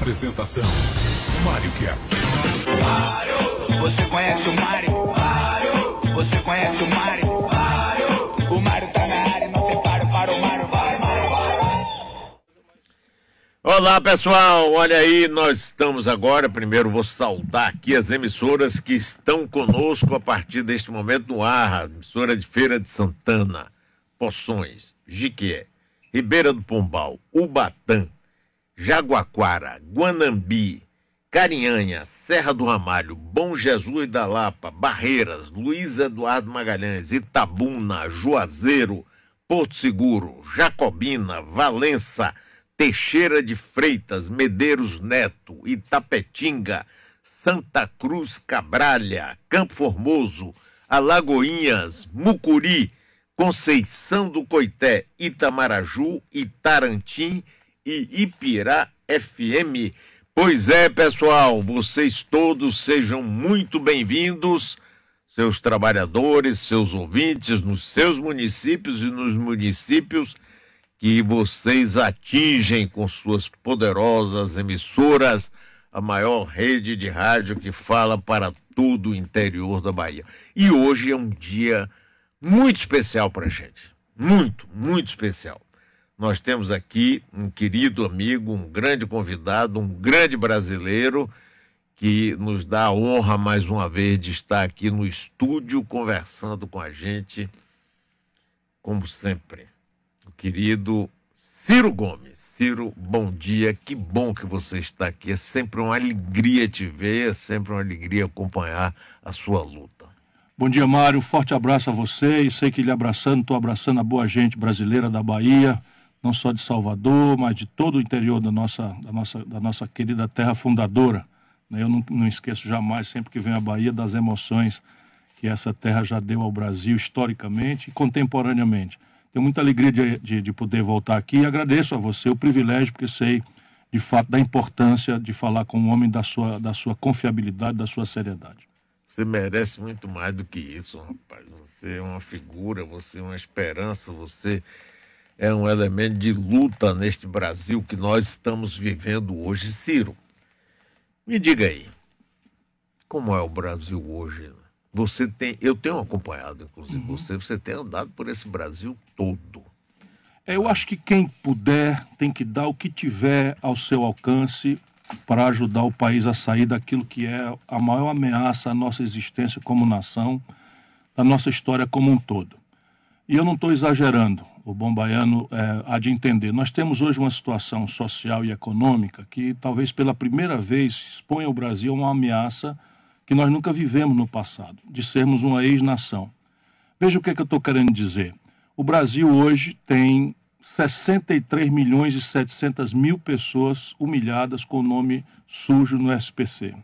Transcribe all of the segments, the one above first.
Apresentação: Mário Kertz. Mário, você conhece o Mário? Mário, você conhece o Mário? Mário, o Mário tá na área, não tem paro para o Mário, vai, Mário, vai. Olá pessoal, olha aí, nós estamos agora. Primeiro vou saudar aqui as emissoras que estão conosco a partir deste momento no ar. Emissora de Feira de Santana, Poções, Jiquié, Ribeira do Pombal, Ubatã, Jaguaquara, Guanambi, Carinhanha, Serra do Ramalho, Bom Jesus da Lapa, Barreiras, Luiz Eduardo Magalhães, Itabuna, Juazeiro, Porto Seguro, Jacobina, Valença, Teixeira de Freitas, Medeiros Neto, Itapetinga, Santa Cruz Cabralha, Campo Formoso, Alagoinhas, Mucuri, Conceição do Coité, Itamaraju, Itarantim e Ipirá FM. Pois é, pessoal, vocês todos sejam muito bem-vindos, seus trabalhadores, seus ouvintes, nos seus municípios e nos municípios que vocês atingem com suas poderosas emissoras a maior rede de rádio que fala para todo o interior da Bahia. E hoje é um dia muito especial para a gente. Muito, muito especial. Nós temos aqui um querido amigo, um grande convidado, um grande brasileiro que nos dá a honra mais uma vez de estar aqui no estúdio conversando com a gente, como sempre. O querido Ciro Gomes. Ciro, bom dia, que bom que você está aqui. É sempre uma alegria te ver, é sempre uma alegria acompanhar a sua luta. Bom dia, Mário. Forte abraço a você. E sei que lhe abraçando, estou abraçando a boa gente brasileira da Bahia, não só de Salvador, mas de todo o interior da nossa, da nossa, da nossa querida terra fundadora. Eu não, não esqueço jamais, sempre que venho à Bahia, das emoções que essa terra já deu ao Brasil historicamente e contemporaneamente. Tenho muita alegria de, de, de, poder voltar aqui e agradeço a você o privilégio, porque sei de fato da importância de falar com um homem da sua, da sua confiabilidade, da sua seriedade. Você merece muito mais do que isso, rapaz. Você é uma figura, você é uma esperança, você é um elemento de luta neste Brasil que nós estamos vivendo hoje. Ciro, me diga aí, como é o Brasil hoje? Você tem, eu tenho acompanhado, inclusive uhum. você, você tem andado por esse Brasil todo. É, eu acho que quem puder tem que dar o que tiver ao seu alcance para ajudar o país a sair daquilo que é a maior ameaça à nossa existência como nação, da nossa história como um todo. E eu não estou exagerando, o bom baiano é, há de entender. Nós temos hoje uma situação social e econômica que talvez pela primeira vez exponha o Brasil uma ameaça que nós nunca vivemos no passado, de sermos uma ex-nação. Veja o que, é que eu estou querendo dizer. O Brasil hoje tem 63 milhões e 700 mil pessoas humilhadas com o nome sujo no SPC.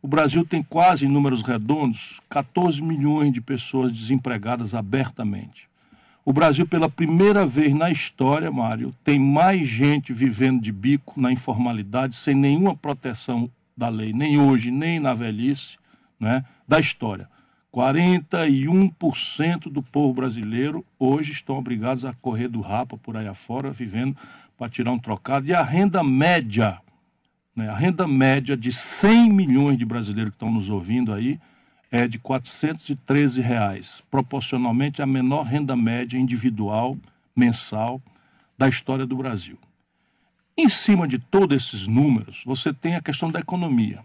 O Brasil tem quase, em números redondos, 14 milhões de pessoas desempregadas abertamente. O Brasil, pela primeira vez na história, Mário, tem mais gente vivendo de bico na informalidade, sem nenhuma proteção da lei, nem hoje, nem na velhice, né, da história. 41% do povo brasileiro hoje estão obrigados a correr do rapa por aí afora, vivendo para tirar um trocado. E a renda média, né, a renda média de 100 milhões de brasileiros que estão nos ouvindo aí, é de 413 reais, proporcionalmente a menor renda média individual mensal da história do Brasil. Em cima de todos esses números, você tem a questão da economia.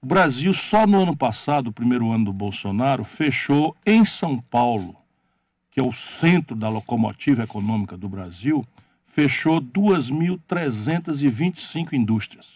O Brasil, só no ano passado, o primeiro ano do Bolsonaro, fechou em São Paulo, que é o centro da locomotiva econômica do Brasil, fechou 2.325 indústrias.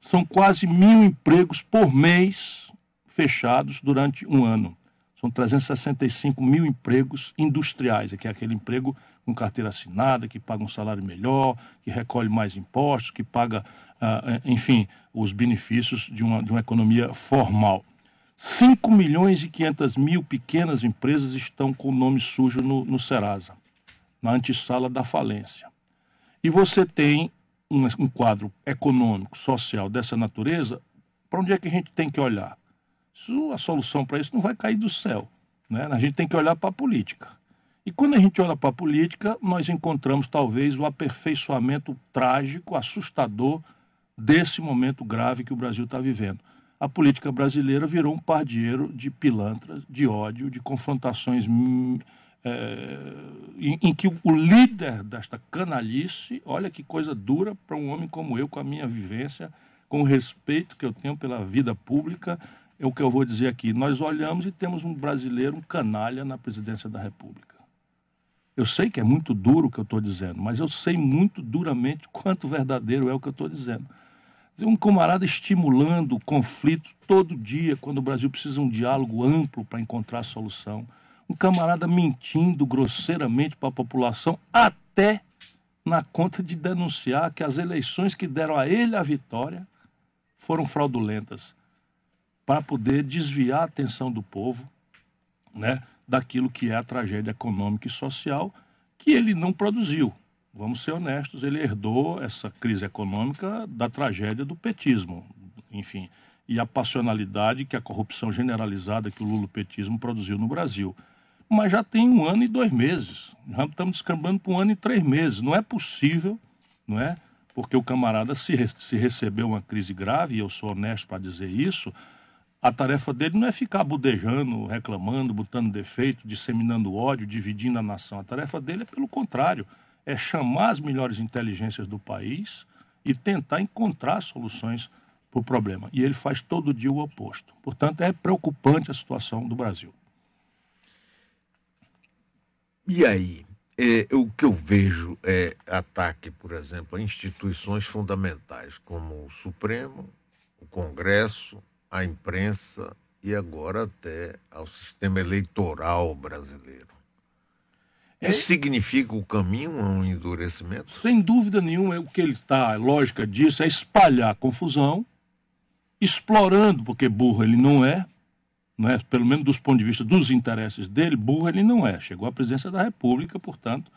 São quase mil empregos por mês fechados durante um ano. São 365 mil empregos industriais, que é aquele emprego com carteira assinada, que paga um salário melhor, que recolhe mais impostos, que paga, uh, enfim, os benefícios de uma, de uma economia formal. 5 milhões e 500 mil pequenas empresas estão com o nome sujo no, no Serasa, na antessala da falência. E você tem um, um quadro econômico, social dessa natureza, para onde é que a gente tem que olhar? Isso, a solução para isso não vai cair do céu. Né? A gente tem que olhar para a política. E quando a gente olha para a política, nós encontramos talvez o aperfeiçoamento trágico, assustador desse momento grave que o Brasil está vivendo. A política brasileira virou um pardieiro de pilantras, de ódio, de confrontações hum, é, em, em, que o líder desta canalice, olha que coisa dura para um homem como eu, com a minha vivência, com o respeito que eu tenho pela vida pública, é o que eu vou dizer aqui. Nós olhamos e temos um brasileiro, um canalha na presidência da República. Eu sei que é muito duro o que eu estou dizendo, mas eu sei muito duramente quanto verdadeiro é o que eu estou dizendo. Um camarada estimulando o conflito todo dia, quando o Brasil precisa de um diálogo amplo para encontrar solução. Um camarada mentindo grosseiramente para a população, até na conta de denunciar que as eleições que deram a ele a vitória foram fraudulentas para poder desviar a atenção do povo né, daquilo que é a tragédia econômica e social que ele não produziu. Vamos ser honestos, ele herdou essa crise econômica da tragédia do petismo, enfim, e a passionalidade que a corrupção generalizada que o lulopetismo produziu no Brasil. Mas já tem um ano e dois meses, já estamos descambando para um ano e três meses. Não é possível, não é? Porque o camarada se, se recebeu uma crise grave, e eu sou honesto para dizer isso, a tarefa dele não é ficar budejando, reclamando, botando defeito, disseminando ódio, dividindo a nação. A tarefa dele é pelo contrário, é chamar as melhores inteligências do país e tentar encontrar soluções para o problema. E ele faz todo dia o oposto. Portanto, é preocupante a situação do Brasil. E aí? É, o que eu vejo é ataque, por exemplo, a instituições fundamentais, como o Supremo, o Congresso, à imprensa e agora até ao sistema eleitoral brasileiro. É. Isso significa o caminho a um endurecimento? Sem dúvida nenhuma, é o que ele está, a lógica disso é espalhar confusão, explorando, porque burro ele não é, não é, pelo menos dos pontos de vista dos interesses dele, burro ele não é. Chegou à presidência da República, portanto,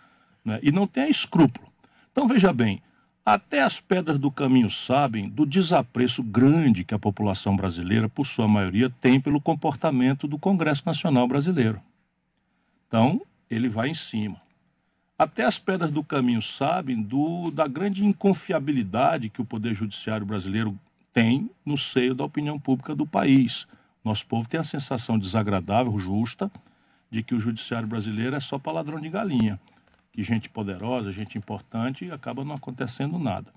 né, e não tem escrúpulo. Então, veja bem, até as pedras do caminho sabem do desapreço grande que a população brasileira, por sua maioria, tem pelo comportamento do Congresso Nacional Brasileiro. Então, ele vai em cima. Até as pedras do caminho sabem do, da grande inconfiabilidade que o Poder Judiciário brasileiro tem no seio da opinião pública do país. Nosso povo tem a sensação desagradável, justa, de que o Judiciário brasileiro é só para ladrão de galinha que gente poderosa, gente importante, acaba não acontecendo nada.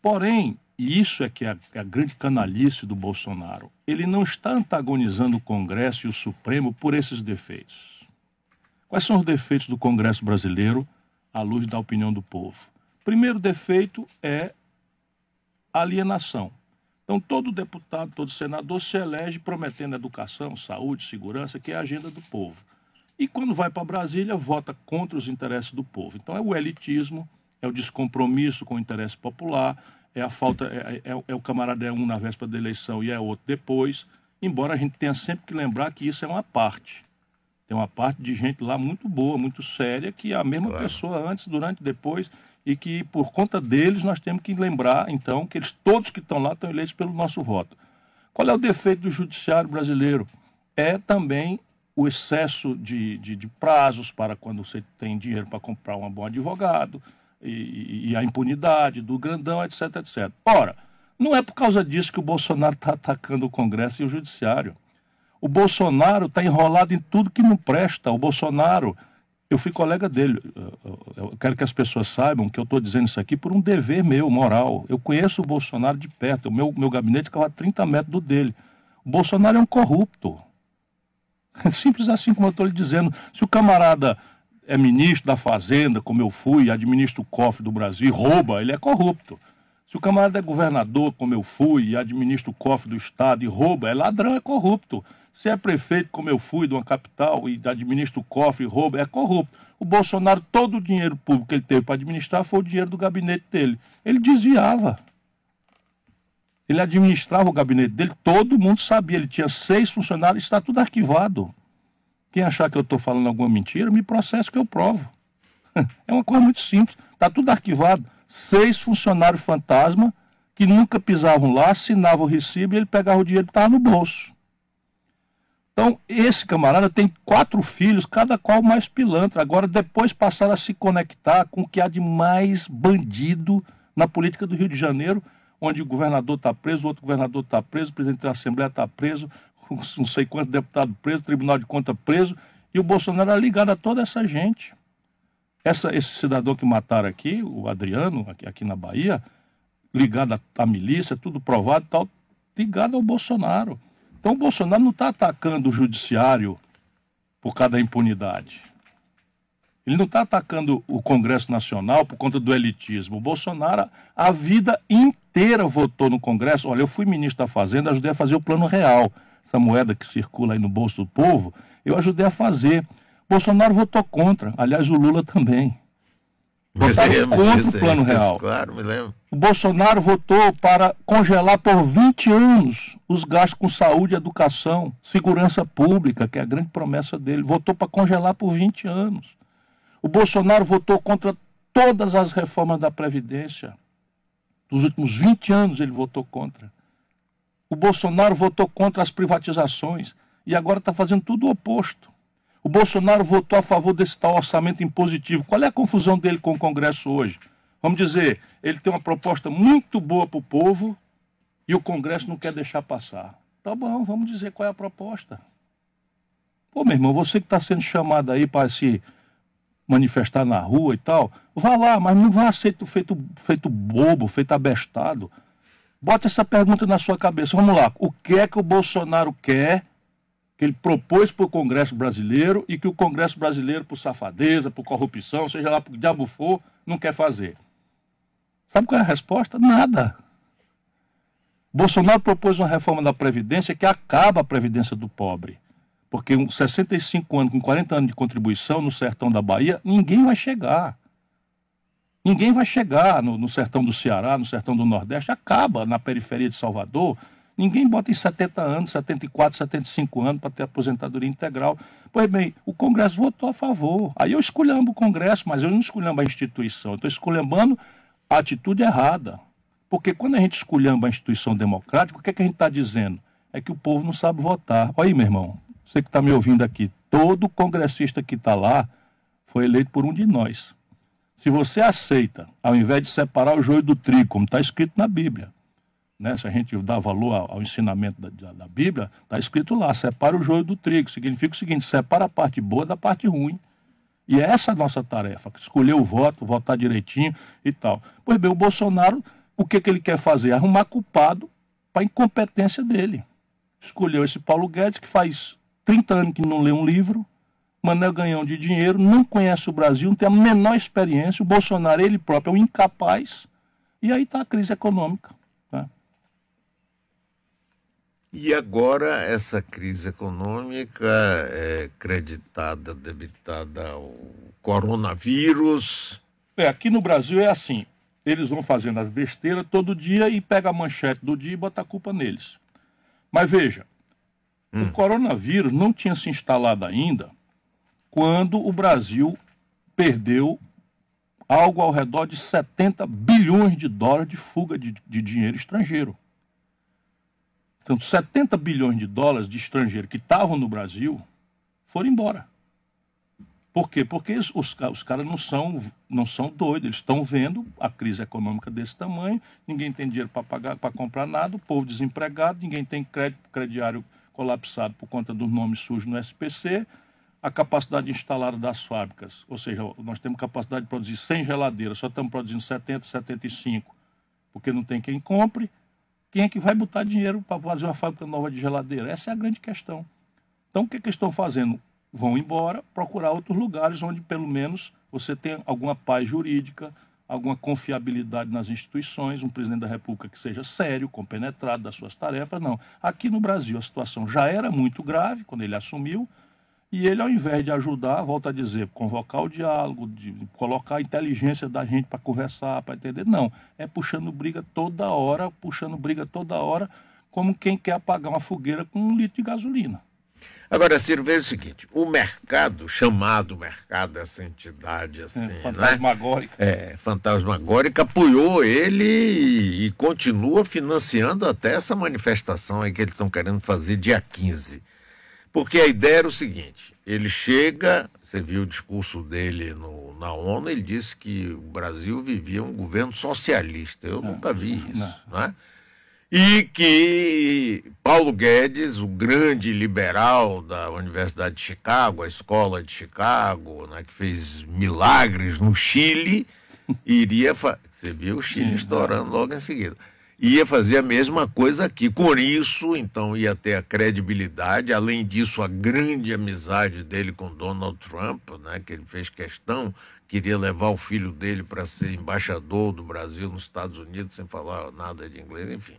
Porém, e isso é que é a, é a grande canalice do Bolsonaro, ele não está antagonizando o Congresso e o Supremo por esses defeitos. Quais são os defeitos do Congresso brasileiro à luz da opinião do povo? Primeiro defeito é alienação. Então, todo deputado, todo senador se elege prometendo educação, saúde, segurança, que é a agenda do povo. E quando vai para Brasília, vota contra os interesses do povo. Então é o elitismo, é o descompromisso com o interesse popular, é a falta, é, é, é, é o camarada é um na véspera da eleição e é outro depois. Embora a gente tenha sempre que lembrar que isso é uma parte. Tem uma parte de gente lá muito boa, muito séria, que é a mesma claro. pessoa antes, durante, depois, e que por conta deles nós temos que lembrar, então, que eles todos que estão lá estão eleitos pelo nosso voto. Qual é o defeito do judiciário brasileiro? É também o excesso de, de, de, prazos para quando você tem dinheiro para comprar um bom advogado, e, e, a impunidade do grandão, etc, etc. Ora, não é por causa disso que o Bolsonaro está atacando o Congresso e o Judiciário. O Bolsonaro está enrolado em tudo que não presta. O Bolsonaro, eu fui colega dele, eu quero que as pessoas saibam que eu estou dizendo isso aqui por um dever meu, moral. Eu conheço o Bolsonaro de perto, o meu, meu gabinete ficava a 30 metros do dele. O Bolsonaro é um corrupto. Simples assim como eu estou lhe dizendo. Se o camarada é ministro da Fazenda, como eu fui, administra o cofre do Brasil rouba, ele é corrupto. Se o camarada é governador, como eu fui, e administra o cofre do Estado e rouba, é ladrão, é corrupto. Se é prefeito, como eu fui, de uma capital, e administra o cofre e rouba, é corrupto. O Bolsonaro, todo o dinheiro público que ele teve para administrar foi o dinheiro do gabinete dele. Ele desviava. Ele administrava o gabinete dele, todo mundo sabia. Ele tinha seis funcionários, está tudo arquivado. Quem achar que eu estou falando alguma mentira, me processa que eu provo. É uma coisa muito simples. Está tudo arquivado. Seis funcionários fantasma que nunca pisavam lá, assinavam o recibo e ele pegava o dinheiro que estava no bolso. Então, esse camarada tem quatro filhos, cada qual mais pilantra. Agora, depois passaram a se conectar com o que há de mais bandido na política do Rio de Janeiro onde o governador está preso, o outro governador está preso, o presidente da Assembleia está preso, não sei quantos deputados presos, o Tribunal de Contas preso, e o Bolsonaro era ligado a toda essa gente. Essa, esse cidadão que mataram aqui, o Adriano, aqui, aqui na Bahia, ligado à, milícia, tudo provado tal, ligado ao Bolsonaro. Então o Bolsonaro não está atacando o judiciário por causa da impunidade. Ele não está atacando o Congresso Nacional por conta do elitismo. O Bolsonaro, a vida inteira, votou no Congresso. Olha, eu fui ministro da Fazenda, ajudei a fazer o plano real. Essa moeda que circula aí no bolso do povo, eu ajudei a fazer. Bolsonaro votou contra. Aliás, o Lula também. Votaram contra o plano real. Claro, me lembro. O Bolsonaro votou para congelar por 20 anos os gastos com saúde, educação, segurança pública, que é a grande promessa dele. Votou para congelar por 20 anos. O Bolsonaro votou contra todas as reformas da Previdência. Nos últimos 20 anos ele votou contra. O Bolsonaro votou contra as privatizações e agora está fazendo tudo o oposto. O Bolsonaro votou a favor desse tal orçamento impositivo. Qual é a confusão dele com o Congresso hoje? Vamos dizer, ele tem uma proposta muito boa para o povo e o Congresso não quer deixar passar. Tá bom, vamos dizer qual é a proposta. Pô, meu irmão, você que está sendo chamado aí para se manifestar na rua e tal, vá lá, mas não vá ser feito, feito bobo, feito abestado. Bota essa pergunta na sua cabeça. Vamos lá. O que é que o Bolsonaro quer, que ele propôs para o Congresso brasileiro e que o Congresso brasileiro, por safadeza, por corrupção, seja lá por diabo for, não quer fazer? Sabe qual é a resposta? Nada. Bolsonaro propôs uma reforma da Previdência que acaba a Previdência do pobre. Porque com 65 anos, com 40 anos de contribuição no sertão da Bahia, ninguém vai chegar. Ninguém vai chegar no, no, sertão do Ceará, no sertão do Nordeste, acaba na periferia de Salvador. Ninguém bota em 70 anos, 74, 75 anos para ter aposentadoria integral. Pois bem, o Congresso votou a favor. Aí eu escolhendo o Congresso, mas eu não escolhendo a instituição. Eu estou escolhendo a atitude errada. Porque quando a gente escolhendo a instituição democrática, o que, é que a gente está dizendo? É que o povo não sabe votar. Olha aí, meu irmão, você que está me ouvindo aqui, todo congressista que está lá foi eleito por um de nós. Se você aceita, ao invés de separar o joio do trigo, como está escrito na Bíblia, né? se a gente dá valor ao, ao ensinamento da, da, da Bíblia, está escrito lá, separa o joio do trigo. Significa o seguinte, separa a parte boa da parte ruim. E é essa a nossa tarefa, escolher o voto, votar direitinho e tal. Pois bem, o Bolsonaro, o que, que ele quer fazer? Arrumar culpado para a incompetência dele. Escolheu esse Paulo Guedes, que faz 30 anos que não lê um livro, Manel Ganhão de dinheiro, não conhece o Brasil, não tem a menor experiência, o Bolsonaro, ele próprio, é um incapaz, e aí está a crise econômica. Tá? E agora essa crise econômica é creditada, debitada ao coronavírus. É, aqui no Brasil é assim, eles vão fazendo as besteiras todo dia e pega a manchete do dia e bota a culpa neles. Mas veja, Hum. O coronavírus não tinha se instalado ainda quando o Brasil perdeu algo ao redor de 70 bilhões de dólares de fuga de, de dinheiro estrangeiro. Então, 70 bilhões de dólares de estrangeiro que estavam no Brasil foram embora. Por quê? Porque os, os caras não são, não são doidos, eles estão vendo a crise econômica desse tamanho, ninguém tem dinheiro para pagar, para comprar nada, o povo desempregado, ninguém tem crédito crediário colapsado por conta dos nomes sujos no SPC, a capacidade instalada das fábricas, ou seja, nós temos capacidade de produzir 100 geladeiras, só estamos produzindo 70, 75, porque não tem quem compre. Quem é que vai botar dinheiro para fazer uma fábrica nova de geladeira? Essa é a grande questão. Então, o que, é que estão fazendo? Vão embora, procurar outros lugares onde, pelo menos, você tem alguma paz jurídica, alguma confiabilidade nas instituições, um presidente da República que seja sério, compenetrado das suas tarefas. Não. Aqui no Brasil a situação já era muito grave quando ele assumiu, e ele, ao invés de ajudar, volta a dizer, convocar o diálogo, de colocar a inteligência da gente para conversar, para entender, não. É puxando briga toda hora, puxando briga toda hora, como quem quer apagar uma fogueira com um litro de gasolina. Agora, Ciro, veja o seguinte: o mercado, chamado mercado, essa entidade assim. É, fantasmagórica. Né? É, fantasmagórica, apoiou ele e, e, continua financiando até essa manifestação aí que eles estão querendo fazer dia 15. Porque a ideia era o seguinte: ele chega, você viu o discurso dele no, na ONU, ele disse que o Brasil vivia um governo socialista. Eu nunca vi isso. Não. é? E que Paulo Guedes, o grande liberal da Universidade de Chicago, a escola de Chicago, né, que fez milagres no Chile, iria. Fa... Você viu o Chile estourando logo em seguida ia fazer a mesma coisa aqui. Com isso, então, ia ter a credibilidade, além disso, a grande amizade dele com Donald Trump, né, que ele fez questão, queria levar o filho dele para ser embaixador do Brasil nos Estados Unidos, sem falar nada de inglês, enfim.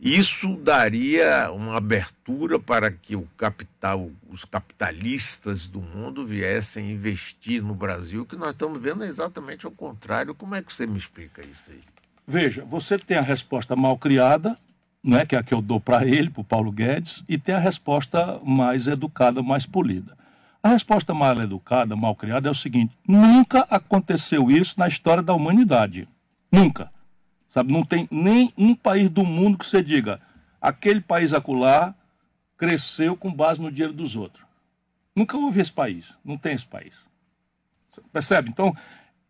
Isso daria uma abertura para que o capital, os capitalistas do mundo viessem investir no Brasil, o que nós estamos vendo exatamente o contrário. Como é que você me explica isso aí? Veja, você tem a resposta mal criada, né, que é a que eu dou para ele, para o Paulo Guedes, e tem a resposta mais educada, mais polida. A resposta mal educada, mal criada é o seguinte: nunca aconteceu isso na história da humanidade. Nunca. Sabe, não tem nem um país do mundo que você diga, aquele país acolá cresceu com base no dinheiro dos outros. Nunca houve esse país, não tem esse país. Percebe? Então,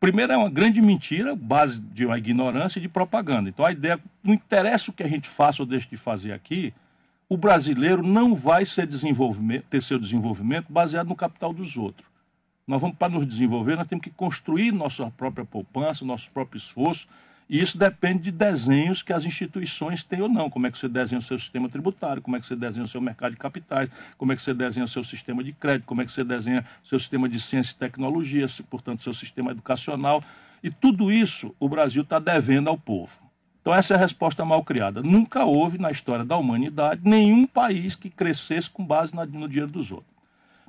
primeiro é uma grande mentira, base de uma ignorância e de propaganda. Então a ideia, não interessa o que a gente faça ou deixe de fazer aqui, o brasileiro não vai ser ter seu desenvolvimento baseado no capital dos outros. Nós vamos, para nos desenvolver, nós temos que construir nossa própria poupança, nosso próprio esforço, e isso depende de desenhos que as instituições têm ou não. Como é que você desenha o seu sistema tributário, como é que você desenha o seu mercado de capitais, como é que você desenha o seu sistema de crédito, como é que você desenha o seu sistema de ciência e tecnologia, portanto, seu sistema educacional. E tudo isso o Brasil está devendo ao povo. Então, essa é a resposta mal criada. Nunca houve na história da humanidade nenhum país que crescesse com base no dinheiro dos outros.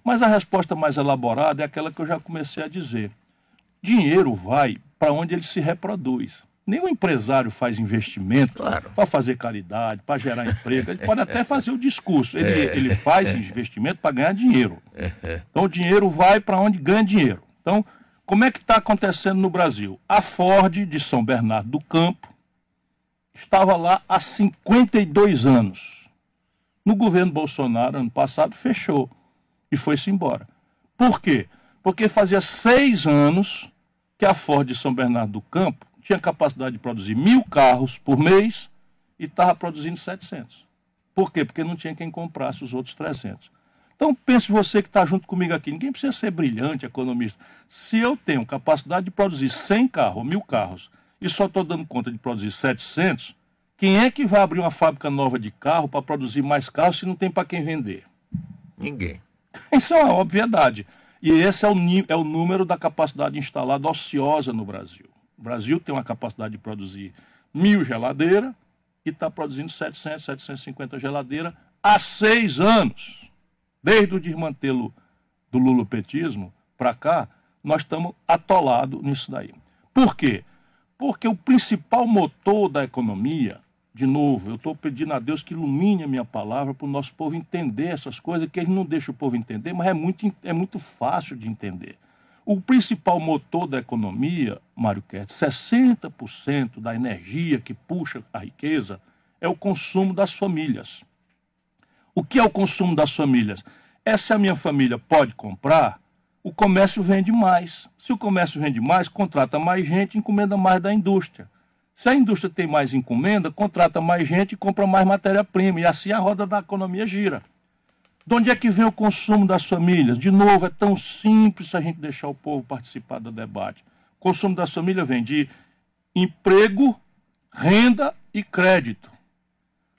Mas a resposta mais elaborada é aquela que eu já comecei a dizer. Dinheiro vai para onde ele se reproduz. Nenhum empresário faz investimento claro. para fazer caridade, para gerar emprego. Ele pode até fazer o discurso. Ele, é. ele faz investimento para ganhar dinheiro. Então o dinheiro vai para onde ganha dinheiro. Então, como é que está acontecendo no Brasil? A Ford de São Bernardo do Campo estava lá há 52 anos. No governo Bolsonaro, ano passado, fechou e foi-se embora. Por quê? Porque fazia seis anos que a Ford de São Bernardo do Campo tinha capacidade de produzir mil carros por mês e estava produzindo 700. Por quê? Porque não tinha quem comprasse os outros 300. Então pense você que está junto comigo aqui, ninguém precisa ser brilhante, economista. Se eu tenho capacidade de produzir 100 carros, mil carros, e só estou dando conta de produzir 700, quem é que vai abrir uma fábrica nova de carro para produzir mais carros se não tem para quem vender? Ninguém. Isso é uma obviedade. E esse é o, é o número da capacidade instalada ociosa no Brasil. O Brasil tem uma capacidade de produzir mil geladeiras e está produzindo 700, 750 geladeiras há seis anos. Desde o desmantelo do lulopetismo para cá, nós estamos atolados nisso daí. Por quê? Porque o principal motor da economia, de novo, eu estou pedindo a Deus que ilumine a minha palavra para o nosso povo entender essas coisas, que ele não deixa o povo entender, mas é muito, é muito fácil de entender. O principal motor da economia, Mário Kertz, 60% da energia que puxa a riqueza é o consumo das famílias. O que é o consumo das famílias? É se a minha família pode comprar, o comércio vende mais. Se o comércio vende mais, contrata mais gente, encomenda mais da indústria. Se a indústria tem mais encomenda, contrata mais gente e compra mais matéria-prima. E assim a roda da economia gira. De onde é que vem o consumo das famílias? De novo, é tão simples a gente deixar o povo participar do debate. O consumo das famílias vem de emprego, renda e crédito.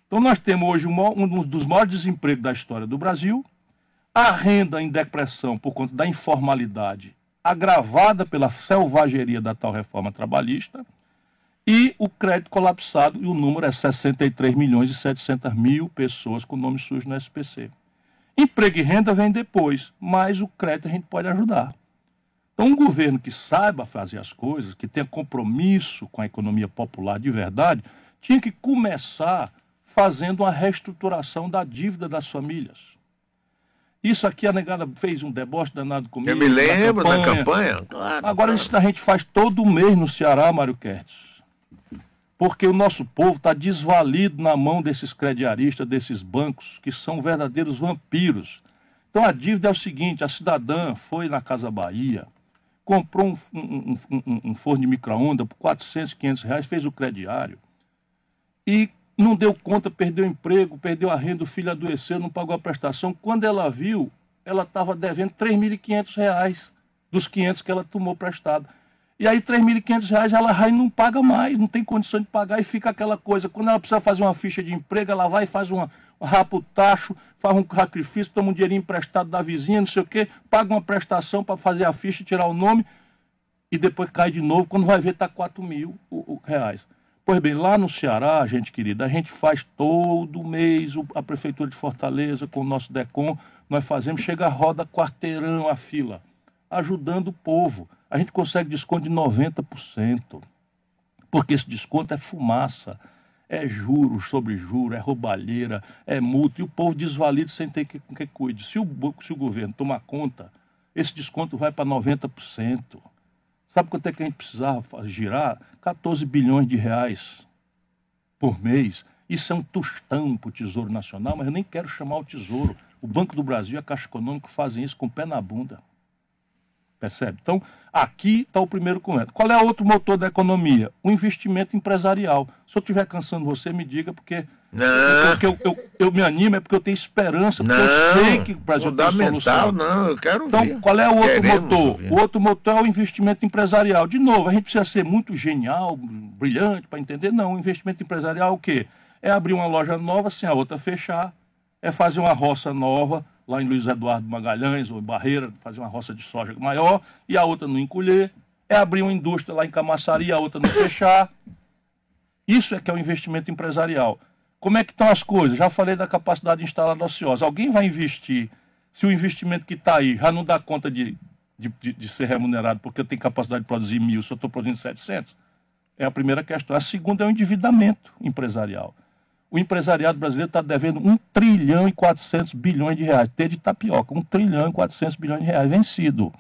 Então, nós temos hoje um dos maiores desempregos da história do Brasil, a renda em depressão por conta da informalidade, agravada pela selvageria da tal reforma trabalhista, e o crédito colapsado, e o número é 63 milhões e 700 mil pessoas com nome sujo no SPC. Emprego e renda vem depois, mas o crédito a gente pode ajudar. Então, um governo que saiba fazer as coisas, que tenha compromisso com a economia popular de verdade, tinha que começar fazendo uma reestruturação da dívida das famílias. Isso aqui a negada fez um deboche danado comigo. Eu me lembro na campanha. campanha. Claro, Agora claro. isso a gente faz todo mês no Ceará, Mário Kertz. Porque o nosso povo está desvalido na mão desses crediaristas, desses bancos, que são verdadeiros vampiros. Então a dívida é o seguinte: a cidadã foi na Casa Bahia, comprou um, um, um, um forno de micro-ondas por 400, 500 reais, fez o crediário e não deu conta, perdeu o emprego, perdeu a renda, o filho adoeceu, não pagou a prestação. Quando ela viu, ela estava devendo 3.500 reais dos 500 que ela tomou prestado. E aí, 3.500 reais ela vai e não paga mais, não tem condição de pagar e fica aquela coisa. Quando ela precisa fazer uma ficha de emprego, ela vai e faz uma, um rapa tacho, faz um sacrifício, toma um dinheirinho emprestado da vizinha, não sei o quê, paga uma prestação para fazer a ficha, tirar o nome e depois cai de novo. Quando vai ver, está 4 mil reais. Pois bem, lá no Ceará, gente querida, a gente faz todo mês a Prefeitura de Fortaleza com o nosso DECOM, nós fazemos, chega a roda quarteirão a fila, ajudando o povo. A gente consegue desconto de 90%, porque esse desconto é fumaça, é juros sobre juros, é roubalheira, é multa, e o povo desvalido sem ter que, que cuide. Se o, se o governo tomar conta, esse desconto vai para 90%. Sabe quanto é que a gente precisava girar? 14 bilhões de reais por mês. Isso é um tostão para o Tesouro Nacional, mas eu nem quero chamar o Tesouro. O Banco do Brasil e a Caixa Econômica fazem isso com o pé na bunda. Percebe? Então, aqui está o primeiro comentário. Qual é o outro motor da economia? O investimento empresarial. Se eu estiver cansando você, me diga, porque não. Porque eu, eu, eu, me animo, é porque eu tenho esperança, porque não, eu sei que o Brasil tem solução. Não, eu quero Então, ver. qual é o outro Queremos motor? O outro motor é o investimento empresarial. De novo, a gente precisa ser muito genial, brilhante para entender. Não, o investimento empresarial é o quê? É abrir uma loja nova sem a outra fechar, é fazer uma roça nova, lá em Luiz Eduardo Magalhães, ou em Barreira, fazer uma roça de soja maior, e a outra não encolher, é abrir uma indústria lá em Camaçari a outra não fechar. Isso é que é o investimento empresarial. Como é que estão as coisas? Já falei da capacidade instalada ociosa. Alguém vai investir, se o investimento que está aí já não dá conta de, de, de, de ser remunerado porque eu tenho capacidade de produzir mil, se eu estou produzindo 700? É a primeira questão. A segunda é o endividamento empresarial. O empresariado brasileiro está devendo 1 trilhão e 400 bilhões de reais. T de tapioca, 1 trilhão e 400 bilhões de reais vencido.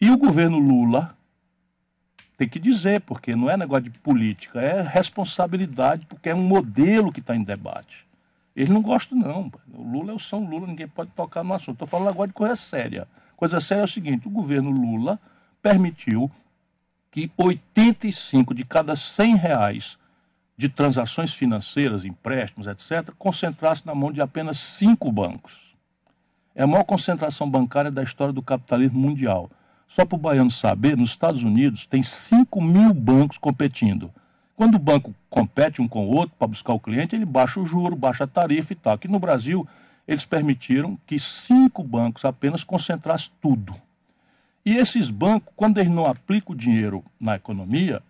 E o governo Lula, tem que dizer, porque não é negócio de política, é responsabilidade, porque é um modelo que está em debate. Eles não gostam, não. O Lula é o São Lula, ninguém pode tocar no assunto. Estou falando agora de coisa séria. Coisa séria é o seguinte: o governo Lula permitiu que 85 de cada 100 reais de transações financeiras, empréstimos, etc., concentrasse na mão de apenas cinco bancos. É a maior concentração bancária da história do capitalismo mundial. Só para o baiano saber, nos Estados Unidos tem 5 mil bancos competindo. Quando o banco compete um com o outro para buscar o cliente, ele baixa o juro, baixa a tarifa e tal. Aqui no Brasil, eles permitiram que cinco bancos apenas concentrassem tudo. E esses bancos, quando eles não aplicam o dinheiro na economia,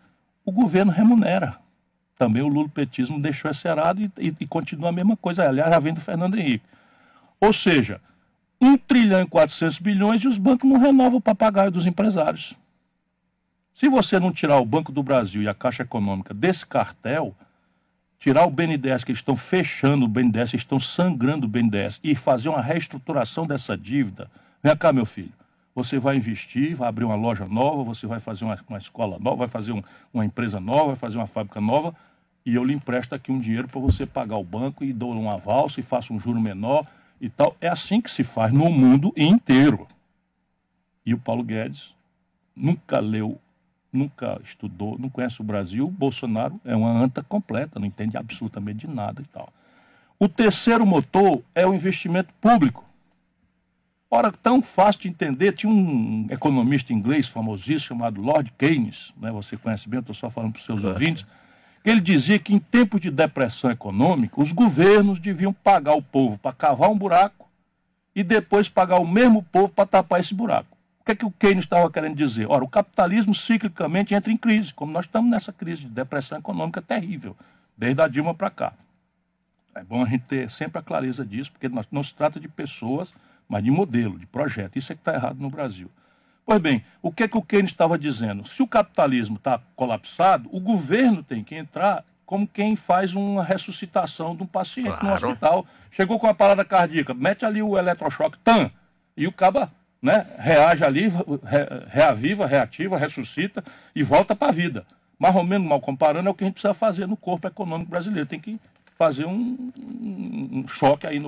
o governo remunera. Também o lulopetismo deixou esse errado e, e, e continua a mesma coisa. Aliás, já vem do Fernando Henrique. Ou seja, 1 trilhão e 400 bilhões e os bancos não renovam o papagaio dos empresários. Se você não tirar o Banco do Brasil e a Caixa Econômica desse cartel, tirar o BNDES, que eles estão fechando o BNDES, estão sangrando o BNDES, e fazer uma reestruturação dessa dívida, vem cá, meu filho, você vai investir, vai abrir uma loja nova, você vai fazer uma, uma escola nova, vai fazer um, uma empresa nova, vai fazer uma fábrica nova, e eu lhe empresto aqui um dinheiro para você pagar o banco e dou um aval, e faça um juro menor e tal. É assim que se faz no mundo inteiro. E o Paulo Guedes nunca leu, nunca estudou, não conhece o Brasil. O Bolsonaro é uma anta completa, não entende absolutamente de nada e tal. O terceiro motor é o investimento público. Ora, tão fácil de entender, tinha um economista inglês famosíssimo chamado Lord Keynes, né? você conhece bem, estou só falando para os seus ouvintes, ele dizia que em tempos de depressão econômica, os governos deviam pagar o povo para cavar um buraco e depois pagar o mesmo povo para tapar esse buraco. O que é que o Keynes estava querendo dizer? Ora, o capitalismo ciclicamente entra em crise, como nós estamos nessa crise de depressão econômica terrível, desde a Dilma para cá. É bom a gente ter sempre a clareza disso, porque não se trata de pessoas, mas de modelo, de projeto. Isso é que está errado no Brasil. Pois bem, o que é que o Keynes estava dizendo? Se o capitalismo está colapsado, o governo tem que entrar como quem faz uma ressuscitação de um paciente no Claro. hospital. Chegou com a parada cardíaca, mete ali o eletrochoque, tan, e o caba né, reage ali, re- reaviva, reativa, ressuscita e volta para a vida. mais ou menos mal comparando, é o que a gente precisa fazer no corpo econômico brasileiro. Tem que fazer um, um, um choque aí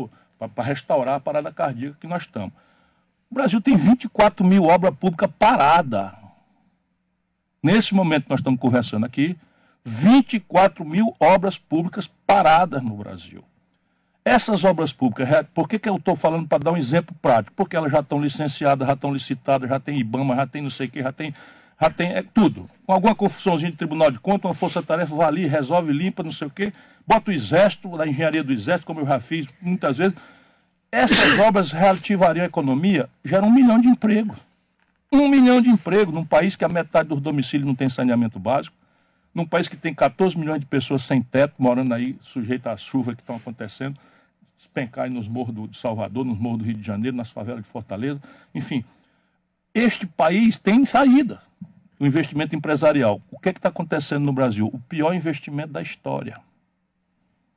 para restaurar a parada cardíaca que nós estamos. O Brasil tem 24 mil obras públicas paradas. Nesse momento que nós estamos conversando aqui, 24 mil obras públicas paradas no Brasil. Essas obras públicas, por que, que eu estou falando para dar um exemplo prático? Porque elas já estão licenciadas, já estão licitadas, já tem IBAMA, já tem não sei o que, já tem, já tem é, tudo. Com alguma confusãozinha de tribunal de contas, uma força-tarefa vai ali, resolve, limpa, não sei o que, bota o exército, da engenharia do exército, como eu já fiz muitas vezes. Essas obras reativariam a economia, geram um milhão de empregos. Um milhão de empregos num país que a metade dos domicílios não tem saneamento básico, num país que tem 14 milhões de pessoas sem teto, morando aí, sujeitas à chuva que estão acontecendo despencar nos morros do, de Salvador, nos morros do Rio de Janeiro, nas favelas de Fortaleza. Enfim, este país tem saída. O investimento empresarial. O que é está acontecendo no Brasil? O pior investimento da história.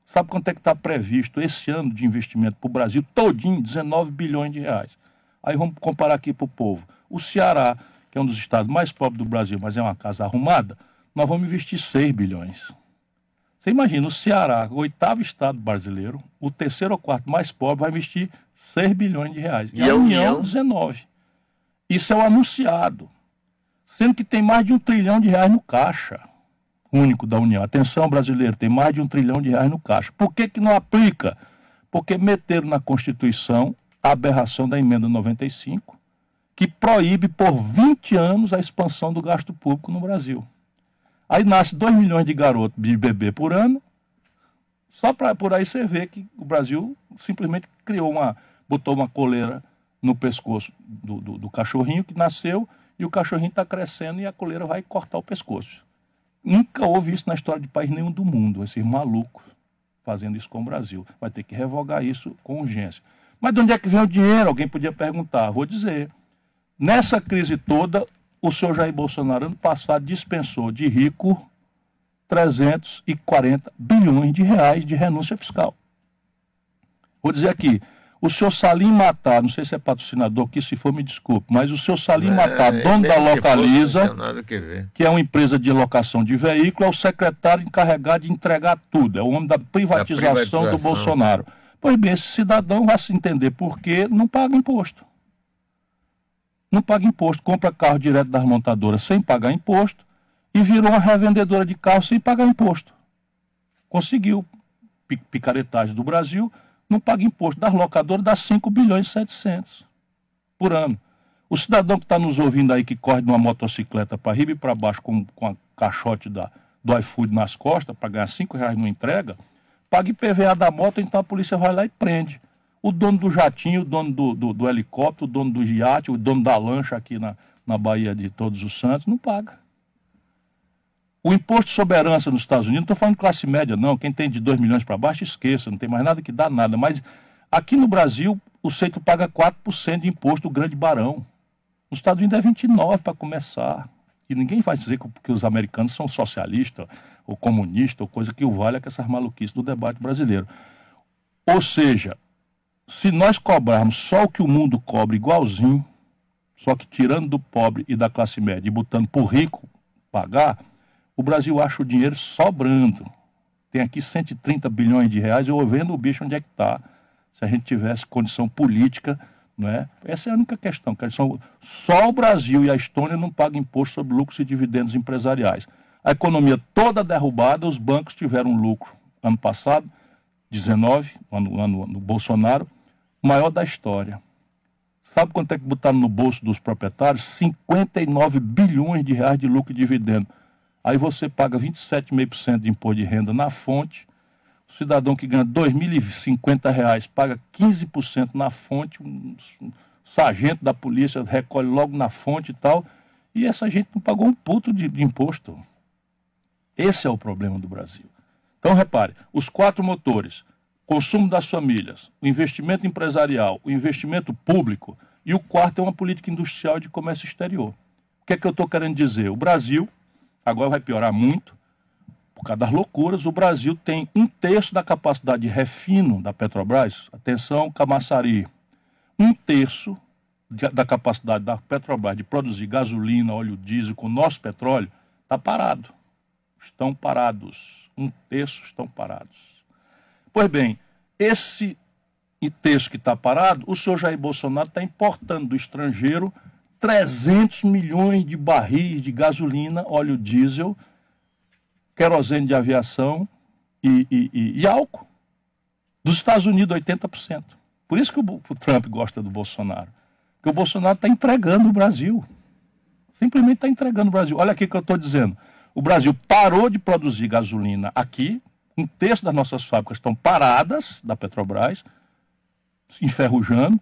Sabe quanto é que está previsto esse ano de investimento para o Brasil todinho? 19 bilhões de reais. Aí vamos comparar aqui para o povo. O Ceará, que é um dos estados mais pobres do Brasil, mas é uma casa arrumada, nós vamos investir 6 bilhões. Você imagina, o Ceará, o oitavo estado brasileiro, o terceiro ou quarto mais pobre, vai investir 6 bilhões de reais. E, e a União, União, 19. Isso é o anunciado. Sendo que tem mais de um trilhão de reais no caixa único da União. Atenção, brasileiro, tem mais de um trilhão de reais no caixa. Por que, que não aplica? Porque meteram na Constituição a aberração da emenda 95, que proíbe por 20 anos a expansão do gasto público no Brasil. Aí nasce 2 milhões de garotos de bebê por ano. Só para por aí você vê que o Brasil simplesmente criou uma, botou uma coleira no pescoço do, do, do cachorrinho que nasceu e o cachorrinho está crescendo e a coleira vai cortar o pescoço. Nunca houve isso na história de país nenhum do mundo, esses malucos fazendo isso com o Brasil. Vai ter que revogar isso com urgência. Mas de onde é que vem o dinheiro? Alguém podia perguntar. Vou dizer. Nessa crise toda, o senhor Jair Bolsonaro, ano passado, dispensou de rico 340 bilhões de reais de renúncia fiscal. Vou dizer aqui, o senhor Salim Matar, não sei se é patrocinador aqui, se for me desculpe, mas o senhor Salim é, Matar, dono da Localiza, que, que, é uma empresa de locação de veículo, é o secretário encarregado de entregar tudo, é o homem da privatização, privatização. do Bolsonaro. Pois bem, esse cidadão vai se entender por que não paga imposto não paga imposto, compra carro direto das montadoras sem pagar imposto e virou uma revendedora de carro sem pagar imposto. Conseguiu picaretagem do Brasil, não paga imposto. Das locadoras dá 5 bilhões e 700 por ano. O cidadão que está nos ouvindo aí, que corre de uma motocicleta para riba e para baixo com, com a caixote da, do iFood nas costas para ganhar 5 reais não entrega, paga IPVA da moto, então a polícia vai lá e prende o dono do jatinho, o dono do, do, do, helicóptero, o dono do iate, o dono da lancha aqui na, na Baía de Todos os Santos, não paga. O imposto de soberança nos Estados Unidos, não estou falando de classe média, não. Quem tem de 2 milhões para baixo, esqueça, não tem mais nada que dá nada. Mas aqui no Brasil, o centro paga 4% de imposto do grande barão. Nos Estados Unidos é 29% para começar. E ninguém vai dizer que os americanos são socialistas ou comunistas ou coisa que o é que essas maluquices do debate brasileiro. Ou seja, se nós cobrarmos só o que o mundo cobra igualzinho, só que tirando do pobre e da classe média e botando para o rico pagar, o Brasil acha o dinheiro sobrando. Tem aqui 130 bilhões de reais, eu vendo o bicho onde é que está. Se a gente tivesse condição política, não é? Essa é a única questão. questão só o Brasil e a Estônia não pagam imposto sobre lucros e dividendos empresariais. A economia toda derrubada, os bancos tiveram lucro ano passado, 19, ano, ano, no Bolsonaro, maior da história. Sabe quanto é que botaram no bolso dos proprietários? 59 bilhões de reais de lucro e dividendo. Aí você paga 27,5% de imposto de renda na fonte. O cidadão que ganha 2.050 reais paga 15% na fonte. Um sargento da polícia recolhe logo na fonte e tal. E essa gente não pagou um puto de, de imposto. Esse é o problema do Brasil. Então, repare, os quatro motores, consumo das famílias, o investimento empresarial, o investimento público e o quarto é uma política industrial de comércio exterior. O que é que eu estou querendo dizer? O Brasil, agora vai piorar muito, por causa das loucuras, o Brasil tem um terço da capacidade de refino da Petrobras, atenção, Camaçari, um terço da capacidade da Petrobras de produzir gasolina, óleo diesel com nosso petróleo, está parado. estão parados. Um terço estão parados. Pois bem, esse terço que está parado, o senhor Jair Bolsonaro está importando do estrangeiro 300 milhões de barris de gasolina, óleo diesel, querosene de aviação e, e, e, e álcool. Dos Estados Unidos, 80%. Por isso que o, o Trump gosta do Bolsonaro. Porque o Bolsonaro está entregando o Brasil. Simplesmente está entregando o Brasil. Olha aqui que eu estou dizendo. O Brasil parou de produzir gasolina aqui. Um terço das nossas fábricas estão paradas da Petrobras, enferrujando.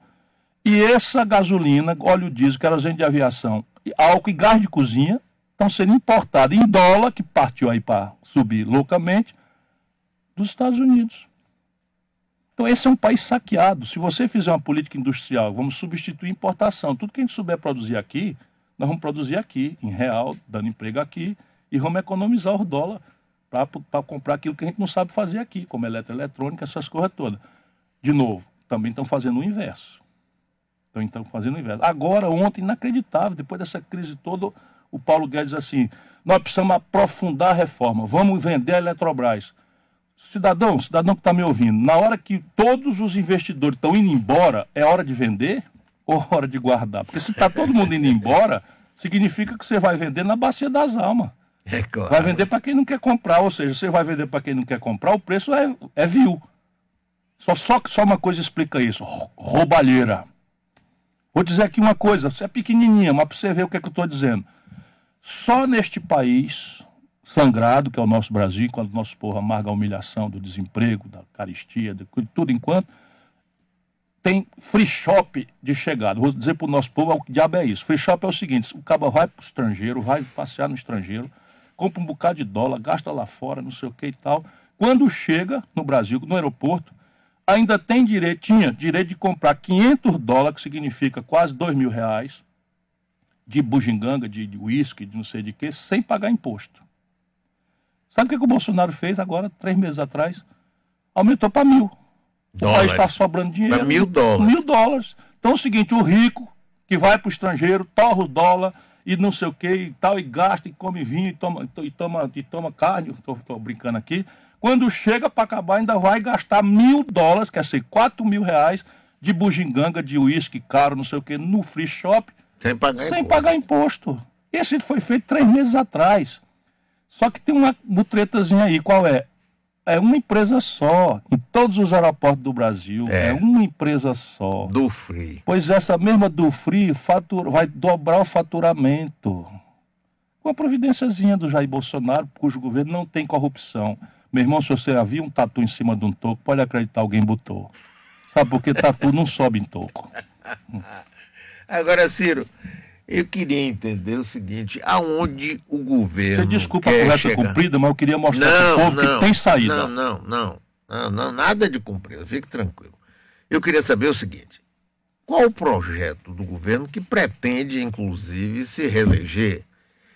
E essa gasolina, óleo diesel, querosene de aviação, álcool e gás de cozinha estão sendo importados em dólar, que partiu aí para subir loucamente, dos Estados Unidos. Então, esse é um país saqueado. Se você fizer uma política industrial, vamos substituir importação. Tudo que a gente souber produzir aqui, nós vamos produzir aqui, em real, dando emprego aqui, e vamos economizar o dólar para comprar aquilo que a gente não sabe fazer aqui, como eletroeletrônica, essas coisas todas. De novo, também estão fazendo o inverso. Estão então fazendo o inverso. Agora, ontem, inacreditável, depois dessa crise toda, o Paulo Guedes assim, nós precisamos aprofundar a reforma, vamos vender a Eletrobras. Cidadão, cidadão que está me ouvindo, na hora que todos os investidores estão indo embora, é hora de vender ou hora de guardar? Porque se está todo mundo indo embora, significa que você vai vender na bacia das almas. É claro. Vai vender para quem não quer comprar, ou seja, você vai vender para quem não quer comprar, o preço é, é vil. Só, só, só uma coisa explica isso: roubalheira. Vou dizer aqui uma coisa, você é pequenininha, mas para você ver o que, é que eu estou dizendo. Só neste país sangrado, que é o nosso Brasil, quando o nosso povo amarga a humilhação do desemprego, da caristia, de tudo enquanto, tem free shop de chegada. Vou dizer para o nosso povo o diabo é isso. Free shop é o seguinte: o cabo vai para o estrangeiro, vai passear no estrangeiro, compra um bocado de dólar, gasta lá fora, não sei o que e tal. Quando chega no Brasil, no aeroporto, ainda tem direito, tinha direito de comprar 500 dólares, que significa quase 2 mil reais, de bugiganga, de uísque, de não sei de quê, sem pagar imposto. Sabe o que, que o Bolsonaro fez agora, três meses atrás? Aumentou para mil. Dólares. O país está sobrando dinheiro. Pra mil dólares. Mil dólares. Então é o seguinte, o rico que vai para o estrangeiro, torra o dólar e não sei o que e tal, e gasta, e come vinho, e toma, e toma, e toma carne, estou brincando aqui, quando chega para acabar, ainda vai gastar mil dólares, quer dizer, quatro mil reais de bugiganga, de uísque caro, não sei o que, no free shop, Sem pagar sem imposto. pagar imposto. Esse foi feito três meses atrás. Só que tem uma mutretazinha aí, qual é? É uma empresa só, em todos os aeroportos do Brasil. É. É, uma empresa só. Do free. Pois essa mesma do Free fatura, vai dobrar o faturamento. Uma providênciazinha do Jair Bolsonaro, cujo governo não tem corrupção. Meu irmão, se você havia um tatu em cima de um toco, pode acreditar, alguém botou. Sabe por que tatu não sobe em toco? Agora, Ciro, eu queria entender o seguinte: aonde o governo. Você desculpa a conversa chegar? comprida, mas eu queria mostrar para o povo não, que tem saída. Não, não, não, não, não, nada de cumprido, fique tranquilo. Eu queria saber o seguinte: qual o projeto do governo que pretende, inclusive, se reeleger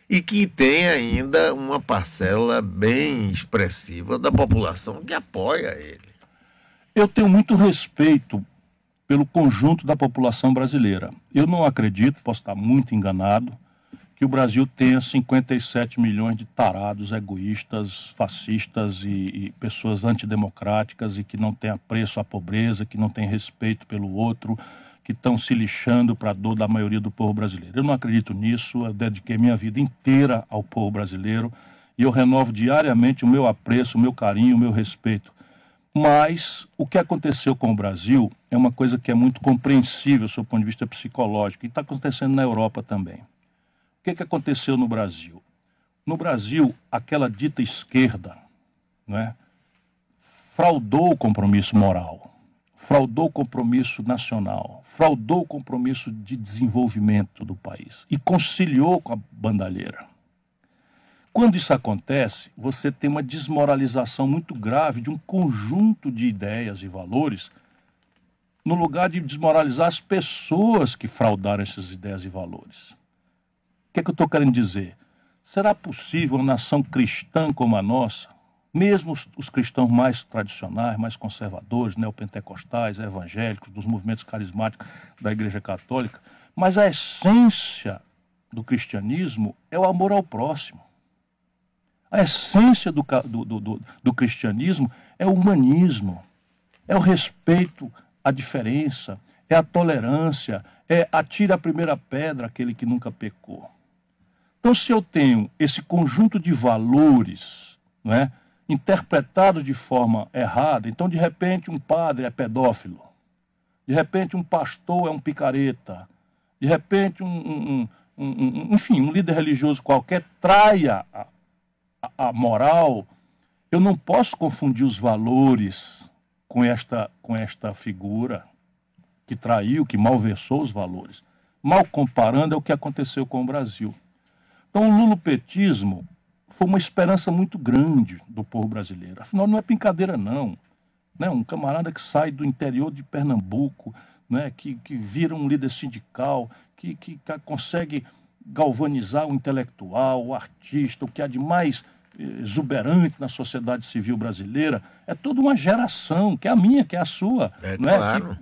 e que tem ainda uma parcela bem expressiva da população que apoia ele? Eu tenho muito respeito pelo conjunto da população brasileira. Eu não acredito, posso estar muito enganado, que o Brasil tenha 57 milhões de tarados, egoístas, fascistas e, e pessoas antidemocráticas e que não têm apreço à pobreza, que não têm respeito pelo outro, que estão se lixando para a dor da maioria do povo brasileiro. Eu não acredito nisso, eu dediquei minha vida inteira ao povo brasileiro e eu renovo diariamente o meu apreço, o meu carinho, o meu respeito. Mas o que aconteceu com o Brasil é uma coisa que é muito compreensível do ponto de vista psicológico e está acontecendo na Europa também. O que, que aconteceu no Brasil? No Brasil, aquela dita esquerda né, fraudou o compromisso moral, fraudou o compromisso nacional, fraudou o compromisso de desenvolvimento do país e conciliou com a bandalheira. Quando isso acontece, você tem uma desmoralização muito grave de um conjunto de ideias e valores, no lugar de desmoralizar as pessoas que fraudaram essas ideias e valores. O que, é que eu estou querendo dizer? Será possível uma nação cristã como a nossa, mesmo os, os cristãos mais tradicionais, mais conservadores, neopentecostais, evangélicos, dos movimentos carismáticos da Igreja Católica, mas a essência do cristianismo é o amor ao próximo. A essência do, do, do, do cristianismo é o humanismo, é o respeito à diferença, é a tolerância, é atire a primeira pedra aquele que nunca pecou. Então, se eu tenho esse conjunto de valores não é, interpretados de forma errada, então, de repente, um padre é pedófilo, de repente, um pastor é um picareta, de repente, um, um, um, um enfim, um líder religioso qualquer traia a, a, a moral, eu não posso confundir os valores com esta, com esta figura que traiu, que malversou os valores. Mal comparando é o que aconteceu com o Brasil. Então, o lulopetismo foi uma esperança muito grande do povo brasileiro. Afinal, não é brincadeira, não. Né? Um camarada que sai do interior de Pernambuco, né? que, que vira um líder sindical, que, que consegue galvanizar o intelectual, o artista, o que há de mais exuberante na sociedade civil brasileira, é toda uma geração, que é a minha, que é a sua. É, não é? claro.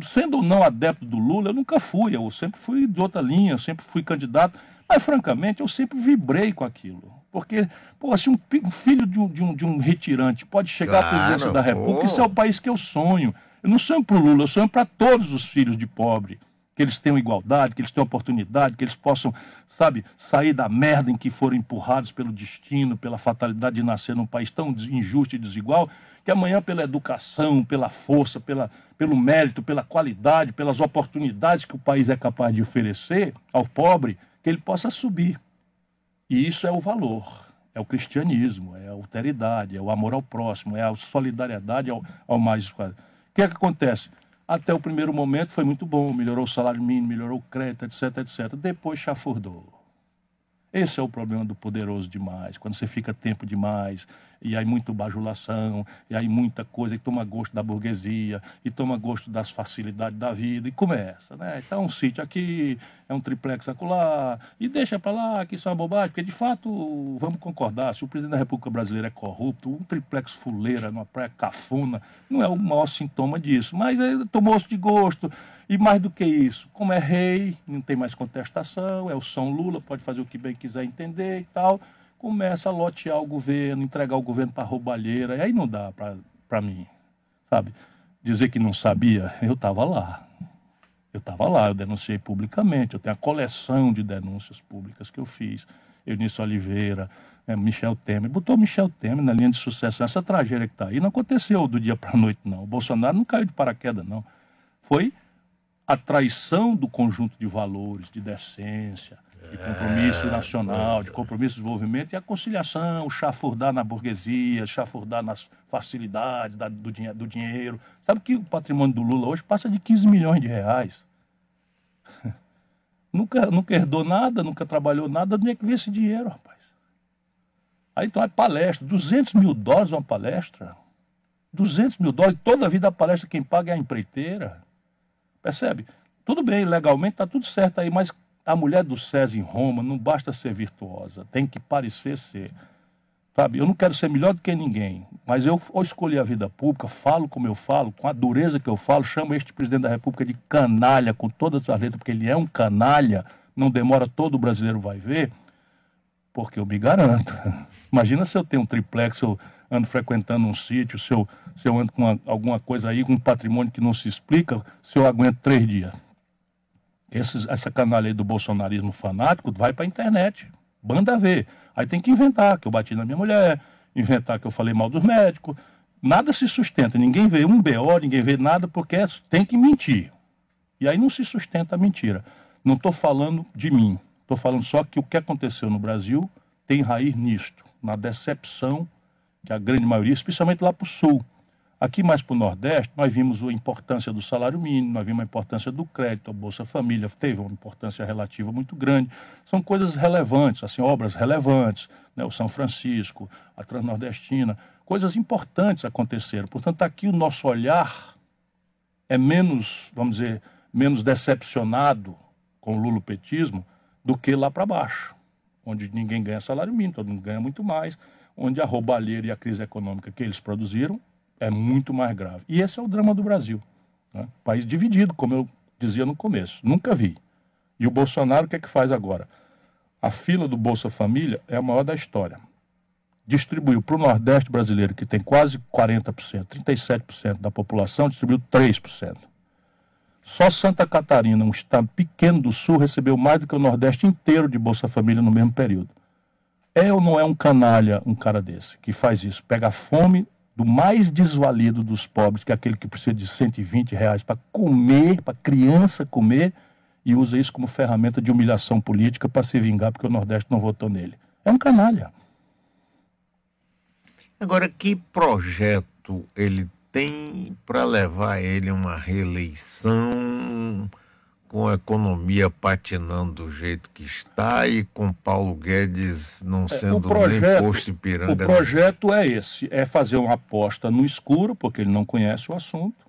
Que, sendo ou não adepto do Lula, eu nunca fui, eu sempre fui de outra linha, eu sempre fui candidato, mas francamente eu sempre vibrei com aquilo. Porque, pô, se um, filho de um, de, um, de um retirante pode chegar claro, à presidência da República, pô. isso é o país que eu sonho. Eu não sonho para o Lula, eu sonho para todos os filhos de pobre que eles tenham igualdade, que eles tenham oportunidade, que eles possam, sabe, sair da merda em que foram empurrados pelo destino, pela fatalidade de nascer num país tão injusto e desigual, que amanhã, pela educação, pela força, pela, pelo mérito, pela qualidade, pelas oportunidades que o país é capaz de oferecer ao pobre, que ele possa subir. E isso é o valor, é o cristianismo, é a alteridade, é o amor ao próximo, é a solidariedade ao, ao mais. O que é que acontece? Até o primeiro momento foi muito bom, melhorou o salário mínimo, melhorou o crédito, etc, etc. Depois chafurdou. Esse é o problema do poderoso demais, quando você fica tempo demais, e aí muita bajulação, e aí muita coisa, e toma gosto da burguesia, e toma gosto das facilidades da vida, e começa, né? Então, um sítio aqui, é um triplex acolá, e deixa para lá, que isso é uma bobagem, porque de fato, vamos concordar, se o presidente da República Brasileira é corrupto, um triplex fuleira numa praia cafuna, não é o maior sintoma disso, mas ele tomou-se de gosto, e mais do que isso, como é rei, não tem mais contestação, é o São Lula, pode fazer o que bem quiser entender e tal, começa a lotear o governo, entregar o governo para roubalheira, e aí não dá para mim, sabe? Dizer que não sabia, eu estava lá. Eu estava lá, eu denunciei publicamente, eu tenho a coleção de denúncias públicas que eu fiz. Eunício Oliveira, né, Michel Temer. Botou Michel Temer na linha de sucesso. Essa tragédia que está aí não aconteceu do dia para a noite, não. O Bolsonaro não caiu de paraquedas, não. Foi a traição do conjunto de valores, de decência, de compromisso é, nacional, de compromisso de desenvolvimento e a conciliação, chafurdar na burguesia, chafurdar nas facilidades da, do, dinhe do dinheiro. Sabe que o patrimônio do Lula hoje passa de 15 milhões de reais. nunca, nunca herdou nada, nunca trabalhou nada, onde é que vê esse dinheiro, rapaz? Aí então é palestra, 200 mil dólares uma palestra. 200 mil dólares, toda a vida a palestra quem paga é a empreiteira. Percebe? Tudo bem, legalmente está tudo certo aí, mas a mulher do César em Roma não basta ser virtuosa, tem que parecer ser. Sabe, eu não quero ser melhor do que ninguém, mas eu, escolhi a vida pública, falo como eu falo, com a dureza que eu falo, chamo este presidente da República de canalha, com todas as letras, porque ele é um canalha, não demora, todo brasileiro vai ver, porque eu me garanto. Imagina se eu tenho um triplex, eu ando frequentando um sítio, se eu, se eu ando com uma, alguma coisa aí, com um patrimônio que não se explica, se eu aguento três dias. Essa canalha aí do bolsonarismo fanático vai para a internet. Banda ver. Aí tem que inventar que eu bati na minha mulher, inventar que eu falei mal dos médicos. Nada se sustenta. Ninguém vê um BO, ninguém vê nada, porque é, tem que mentir. E aí não se sustenta a mentira. Não estou falando de mim. Estou falando só que o que aconteceu no Brasil tem raiz nisto, na decepção que a grande maioria, especialmente lá para o sul, Aqui mais para o Nordeste, nós vimos a importância do salário mínimo, nós vimos a importância do crédito, a Bolsa Família teve uma importância relativa muito grande. São coisas relevantes, assim, obras relevantes, né? o São Francisco, a Transnordestina, coisas importantes aconteceram. Portanto, aqui o nosso olhar é menos, vamos dizer, menos decepcionado com o lulopetismo do que lá para baixo, onde ninguém ganha salário mínimo, todo mundo ganha muito mais, onde a roubalheira e a crise econômica que eles produziram é muito mais grave. E esse é o drama do Brasil. Né? País dividido, como eu dizia no começo. Nunca vi. E o Bolsonaro, o que é que faz agora? A fila do Bolsa Família é a maior da história. distribuiu para o Nordeste brasileiro, que tem quase 40%, 37% da população, distribuiu 3%. Só Santa Catarina, um estado pequeno do Sul, recebeu mais do que o Nordeste inteiro de Bolsa Família no mesmo período. É ou não é um canalha um cara desse, que faz isso? Pega fome do mais desvalido dos pobres, que é aquele que precisa de 120 reais para comer, para criança comer, e usa isso como ferramenta de humilhação política para se vingar porque o Nordeste não votou nele. É um canalha. Agora, que projeto ele tem para levar ele a uma reeleição com a economia patinando do jeito que está e com Paulo Guedes não É, sendo o projeto, nem posto em piranga. o projeto é esse, é fazer uma aposta no escuro, porque ele não conhece o assunto.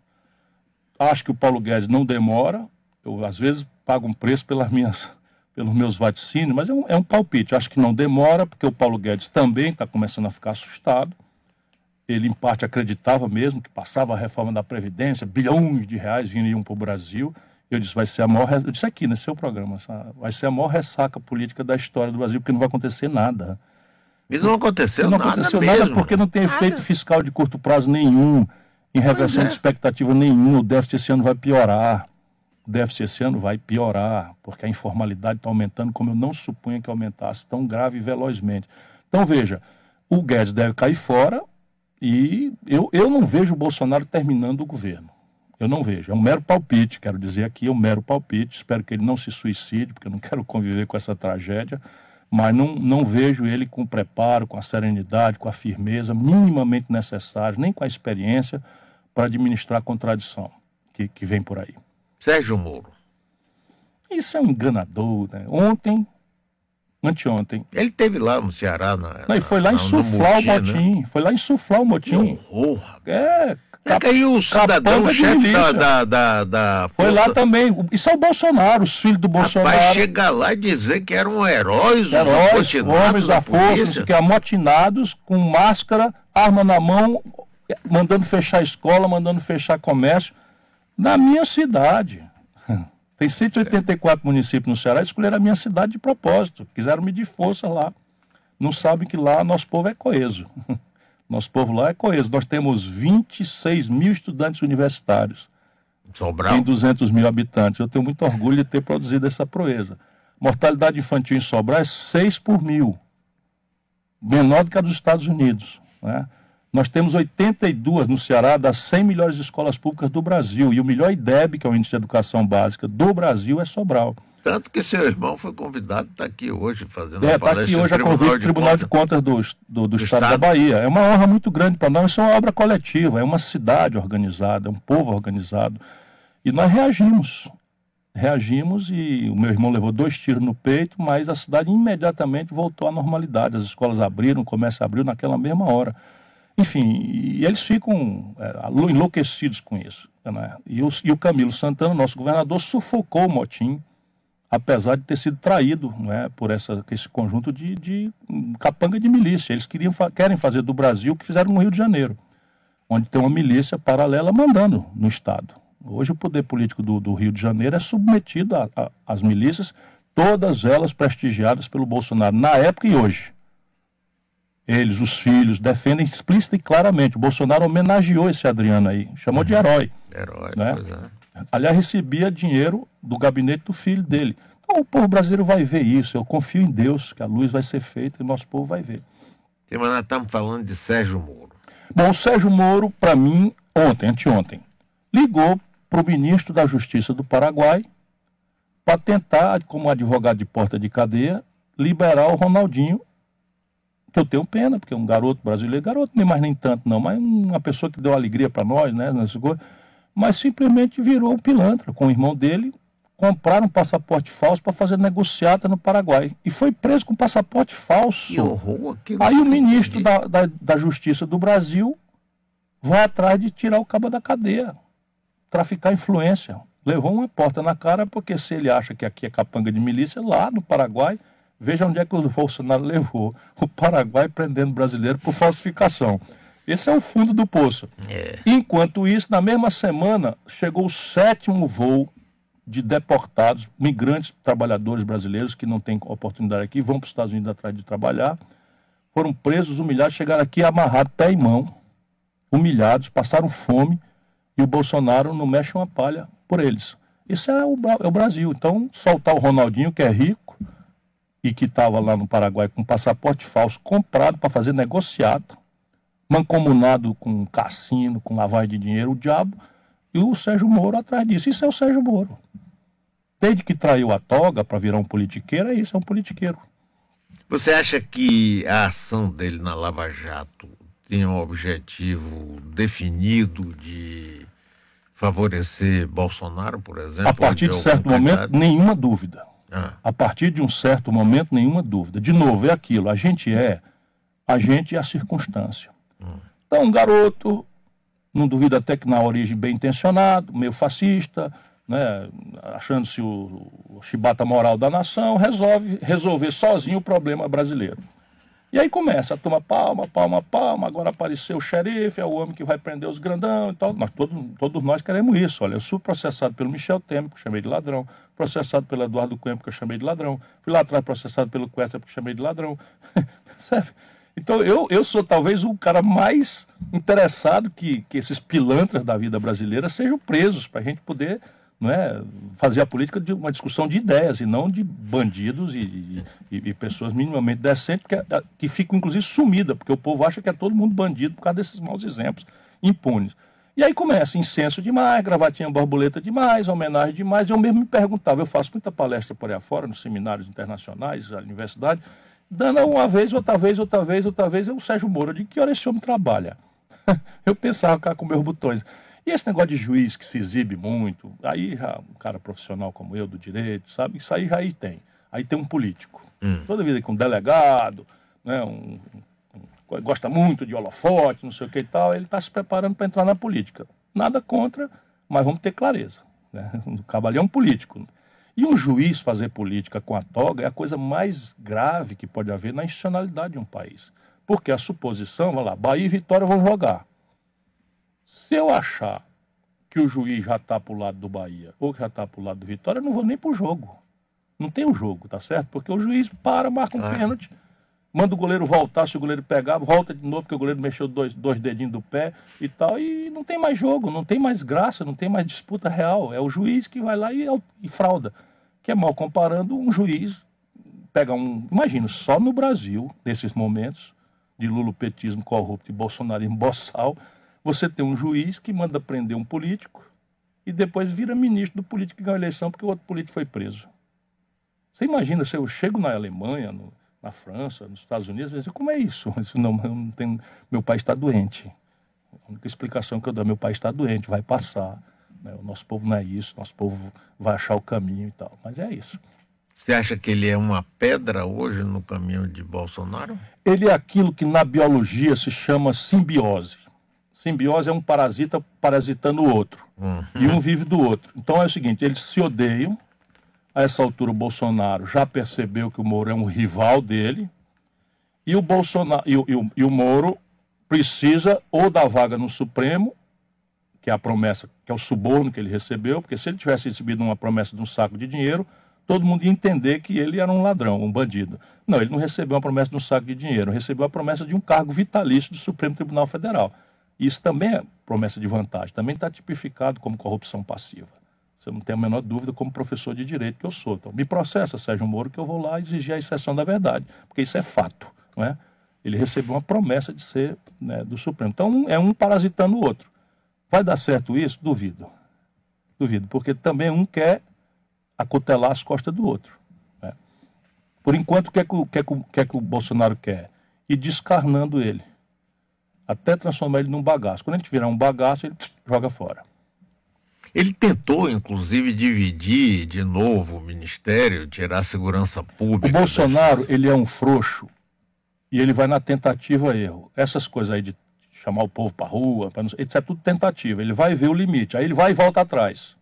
Acho que o Paulo Guedes não demora. Eu, às vezes, pago um preço pelas minhas, pelos meus vaticínios, mas é um, é um palpite. Acho que não demora, porque o Paulo Guedes também está começando a ficar assustado. Ele, em parte, acreditava mesmo que passava a reforma da Previdência, bilhões de reais viriam para o Brasil. Eu disse, vai ser a maior. Eu disse aqui nesse seu programa, vai ser a maior ressaca política da história do Brasil, porque não vai acontecer nada. E não aconteceu não nada aconteceu mesmo. nada porque não tem efeito fiscal de curto prazo nenhum, em reversão é. de expectativa nenhuma. O déficit esse ano vai piorar. O déficit esse ano vai piorar, porque a informalidade está aumentando como eu não supunha que aumentasse tão grave e velozmente. Então, veja, o Guedes deve cair fora e eu, eu não vejo o Bolsonaro terminando o governo. Eu não vejo. É um mero palpite, quero dizer aqui, é um mero palpite. Espero que ele não se suicide, porque eu não quero conviver com essa tragédia. Mas não, não vejo ele com o preparo, com a serenidade, com a firmeza minimamente necessária, nem com a experiência para administrar a contradição que, que vem por aí. Sérgio Moro. Isso é um enganador. Né? Ontem, anteontem, Ele teve lá no Ceará. Na, não, e foi lá na- insuflar no o Motim, né? motim. Foi lá insuflar o Que motim. horror. rapaz. É, É que aí o cidadão, o de chefe da, da, da, da Foi lá força- também. Isso é o Bolsonaro, os filhos do Bolsonaro. Rapaz, chegar lá e dizer que eram heróis, os heróis, homens da força, polícia. o que, amotinados, com máscara, arma na mão, mandando fechar escola, mandando fechar comércio, na minha cidade. Tem 184 municípios no Ceará, escolheram a minha cidade de propósito, quiseram medir força lá. Não sabem que lá nosso povo é coeso. Nosso povo lá é coeso. Nós temos 26 mil estudantes universitários Sobral. tem 200 mil habitantes. Eu tenho muito orgulho de ter produzido essa proeza. Mortalidade infantil em Sobral é 6 por mil, menor do que a dos Estados Unidos. né? Nós temos 82 no Ceará das 100 melhores escolas públicas do Brasil. E o melhor IDEB, que é o Índice de Educação Básica do Brasil, é Sobral. Tanto que seu irmão foi convidado a estar aqui hoje fazendo É, uma está palestra aqui no hoje a convite do Tribunal de Contas. Do, do, do Estado, Estado. da Bahia. É uma honra muito grande para nós, isso é uma obra coletiva, é uma cidade organizada, é um povo organizado. E nós reagimos. Reagimos e o meu irmão levou dois tiros no peito, mas a cidade imediatamente voltou à normalidade. As escolas abriram, o comércio abriu naquela mesma hora. Enfim, e eles ficam é, enlouquecidos com isso. né? E, o, e o Camilo Santana, nosso governador, sufocou o motim apesar de ter sido traído né, por essa, esse conjunto de, de hum, capanga de milícia. Eles queriam, querem fazer do Brasil o que fizeram no Rio de Janeiro, onde tem uma milícia paralela mandando no Estado. Hoje o poder político do, do Rio de Janeiro é submetido às milícias, todas elas prestigiadas pelo Bolsonaro, na época e hoje. Eles, os filhos, defendem explícita e claramente. O Bolsonaro homenageou esse Adriano aí, chamou de herói Herói, né? pois é. Aliás, recebia dinheiro do gabinete do filho dele. Então o povo brasileiro vai ver isso. Eu confio em Deus que a luz vai ser feita e o nosso povo vai ver. Sim, Mas nós estamos falando de Sérgio Moro. Bom, o Sérgio Moro, para mim, ontem, anteontem, ligou para o ministro da Justiça do Paraguai para tentar, como advogado de porta de cadeia, liberar o Ronaldinho, que eu tenho pena, porque é um garoto brasileiro, garoto nem mais nem tanto não, mas uma pessoa que deu alegria para nós, né, nessas coisas, mas simplesmente virou um pilantra com o irmão dele, compraram um passaporte falso para fazer negociata no Paraguai e foi preso com passaporte falso. Que horror aquilo. Aí o que- ministro da, da, da Justiça do Brasil vai atrás de tirar o cabo da cadeia, traficar influência. Levou uma porta na cara, porque se ele acha que aqui é capanga de milícia, lá no Paraguai, veja onde é que o Bolsonaro levou o Paraguai prendendo brasileiro por falsificação. Esse é o fundo do poço. Enquanto isso, na mesma semana, chegou o sétimo voo de deportados, migrantes, trabalhadores brasileiros que não têm oportunidade aqui, vão para os Estados Unidos atrás de trabalhar, foram presos, humilhados, chegaram aqui amarrados, pé e mão, humilhados, passaram fome e o Bolsonaro não mexe uma palha por eles. Isso é o, é o Brasil. Então, soltar o Ronaldinho, que é rico e que estava lá no Paraguai com passaporte falso comprado para fazer negociado, mancomunado com cassino, com lavagem de dinheiro, o diabo, e o Sérgio Moro atrás disso. Isso é o Sérgio Moro. Desde que traiu a toga para virar um politiqueiro, é isso, é um politiqueiro. Você acha que a ação dele na Lava Jato tem um objetivo definido de favorecer Bolsonaro, por exemplo? A partir de certo momento, nenhuma dúvida. Ah. A partir de um certo momento, nenhuma dúvida. De novo, é aquilo: a gente é, a gente é a circunstância. Então, um garoto, não duvido até que na origem bem intencionado, meio fascista, né, achando-se o, o chibata moral da nação, resolve resolver sozinho o problema brasileiro. E aí começa a tomar palma, palma, palma, agora apareceu o xerife, é o homem que vai prender os grandão e tal. Nós, todos, todos nós queremos isso. Olha, eu sou processado pelo Michel Temer, que eu chamei de ladrão, processado pelo Eduardo Cunha, que eu chamei de ladrão, fui lá atrás processado pelo Questa, que eu chamei de ladrão. Então eu, eu sou talvez o cara mais interessado que, que esses pilantras da vida brasileira sejam presos, para a gente poder não é, fazer a política de uma discussão de ideias e não de bandidos e, e, e pessoas minimamente decentes que, que ficam, inclusive, sumidas, porque o povo acha que é todo mundo bandido por causa desses maus exemplos impunes. E aí começa incenso demais, gravatinha borboleta demais, homenagem demais. Eu mesmo me perguntava, eu faço muita palestra por aí afora, nos seminários internacionais, na universidade, dando uma vez, outra vez, outra vez, outra vez, eu, o Sérgio Moro, de que hora esse homem trabalha? eu pensava cá com meus botões. E esse negócio de juiz que se exibe muito, aí já um cara profissional como eu, do direito, sabe? Isso aí já aí tem. Aí tem um político. Hum. Toda vida com um delegado, né? Um, um, gosta muito de holofote, não sei o que e tal, ele está se preparando para entrar na política. Nada contra, mas vamos ter clareza. Né? O cavaleiro é um político. E um juiz fazer política com a toga é a coisa mais grave que pode haver na institucionalidade de um país. Porque a suposição, vamos lá, Bahia e Vitória vão jogar. Se eu achar que o juiz já está para o lado do Bahia ou que já está para o lado do Vitória, eu não vou nem para o jogo. Não tem o jogo, tá certo? Porque o juiz para, marca um ah. pênalti, manda o goleiro voltar, se o goleiro pegar, volta de novo, porque o goleiro mexeu dois, dois dedinhos do pé e tal, e não tem mais jogo, não tem mais graça, não tem mais disputa real. É o juiz que vai lá e, e frauda. Que é mal comparando um juiz pega um. Imagina, só no Brasil, nesses momentos de lulopetismo corrupto e bolsonarismo boçal, você tem um juiz que manda prender um político e depois vira ministro do político que ganhou a eleição porque o outro político foi preso. Você imagina, se eu chego na Alemanha, no, na França, nos Estados Unidos, eu como é isso? isso não, não tem, meu pai está doente. A única explicação que eu dou, meu pai está doente, vai passar. Né? O nosso povo não é isso, nosso povo vai achar o caminho e tal. Mas é isso. Você acha que ele é uma pedra hoje no caminho de Bolsonaro? Ele é aquilo que na biologia se chama simbiose. Simbiose é um parasita parasitando o outro. Uhum. E um vive do outro. Então é o seguinte: eles se odeiam. A essa altura, o Bolsonaro já percebeu que o Moro é um rival dele. E o, Bolsonaro, e o, e o, e o Moro precisa ou da vaga no Supremo, que é a promessa, que é o suborno que ele recebeu, porque se ele tivesse recebido uma promessa de um saco de dinheiro, todo mundo ia entender que ele era um ladrão, um bandido. Não, ele não recebeu uma promessa de um saco de dinheiro, recebeu a promessa de um cargo vitalício do Supremo Tribunal Federal. Isso também é promessa de vantagem, também está tipificado como corrupção passiva. Você não tem a menor dúvida, como professor de direito que eu sou. Então, me processa, Sérgio Moro, que eu vou lá exigir a exceção da verdade, porque isso é fato. Não é? Ele recebeu uma promessa de ser né, do Supremo. Então, é um parasitando o outro. Vai dar certo isso? Duvido. Duvido, porque também um quer acotelar as costas do outro. Né? Por enquanto, o que, é que, o, que, é que, é que o Bolsonaro quer? Ir descarnando ele até transformar ele num bagaço. Quando a gente virar um bagaço, ele joga fora. Ele tentou, inclusive, dividir de novo o ministério, tirar a segurança pública. O Bolsonaro, ele é um frouxo e ele vai na tentativa erro. Essas coisas aí de chamar o povo para rua, pra não... isso é tudo tentativa. Ele vai ver o limite, aí ele vai e volta atrás.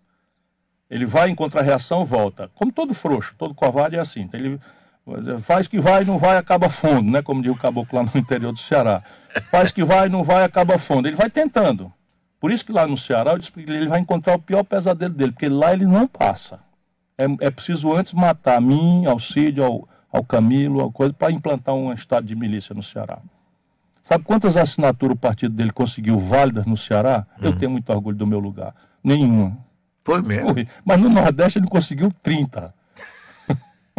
Ele vai encontrar reação, volta. Como todo frouxo, todo covarde é assim. Então ele faz que vai, não vai, acaba fundo, né? Como diz o caboclo lá no interior do Ceará. Faz que vai, não vai, acaba fundo. Ele vai tentando. Por isso que lá no Ceará ele vai encontrar o pior pesadelo dele, porque lá ele não passa. É, é preciso antes matar a mim, ao Cid, ao, ao Camilo, ao coisa, para implantar um estado de milícia no Ceará. Sabe quantas assinaturas o partido dele conseguiu válidas no Ceará? Eu tenho muito orgulho do meu lugar. Nenhuma. Foi mesmo. Foi. Mas no Nordeste ele conseguiu 30.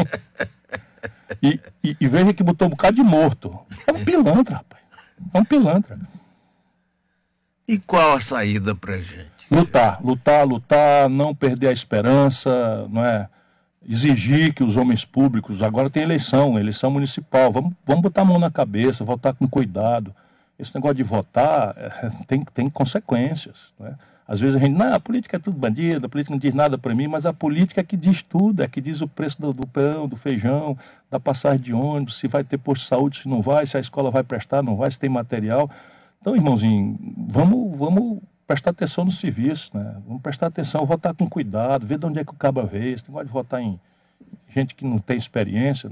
e, e, e veja que botou um bocado de morto. É um pilantra, rapaz. É um pilantra. E qual a saída pra gente? Lutar, lutar, lutar, não perder a esperança, não é? Exigir que os homens públicos, agora tem eleição, eleição municipal, vamos, vamos botar a mão na cabeça, votar com cuidado. Esse negócio de votar é, tem, tem consequências. Não é? Às vezes a gente, não, a política é tudo bandido, a política não diz nada para mim, mas a política é que diz tudo, é que diz o preço do, do pão, do feijão, da passagem de ônibus, se vai ter posto de saúde, se não vai, se a escola vai prestar, não vai, se tem material. Então, irmãozinho, vamos, vamos prestar atenção no serviço, né? Vamos prestar atenção, votar com cuidado, ver de onde é que o caba veio. Você tem de votar em gente que não tem experiência,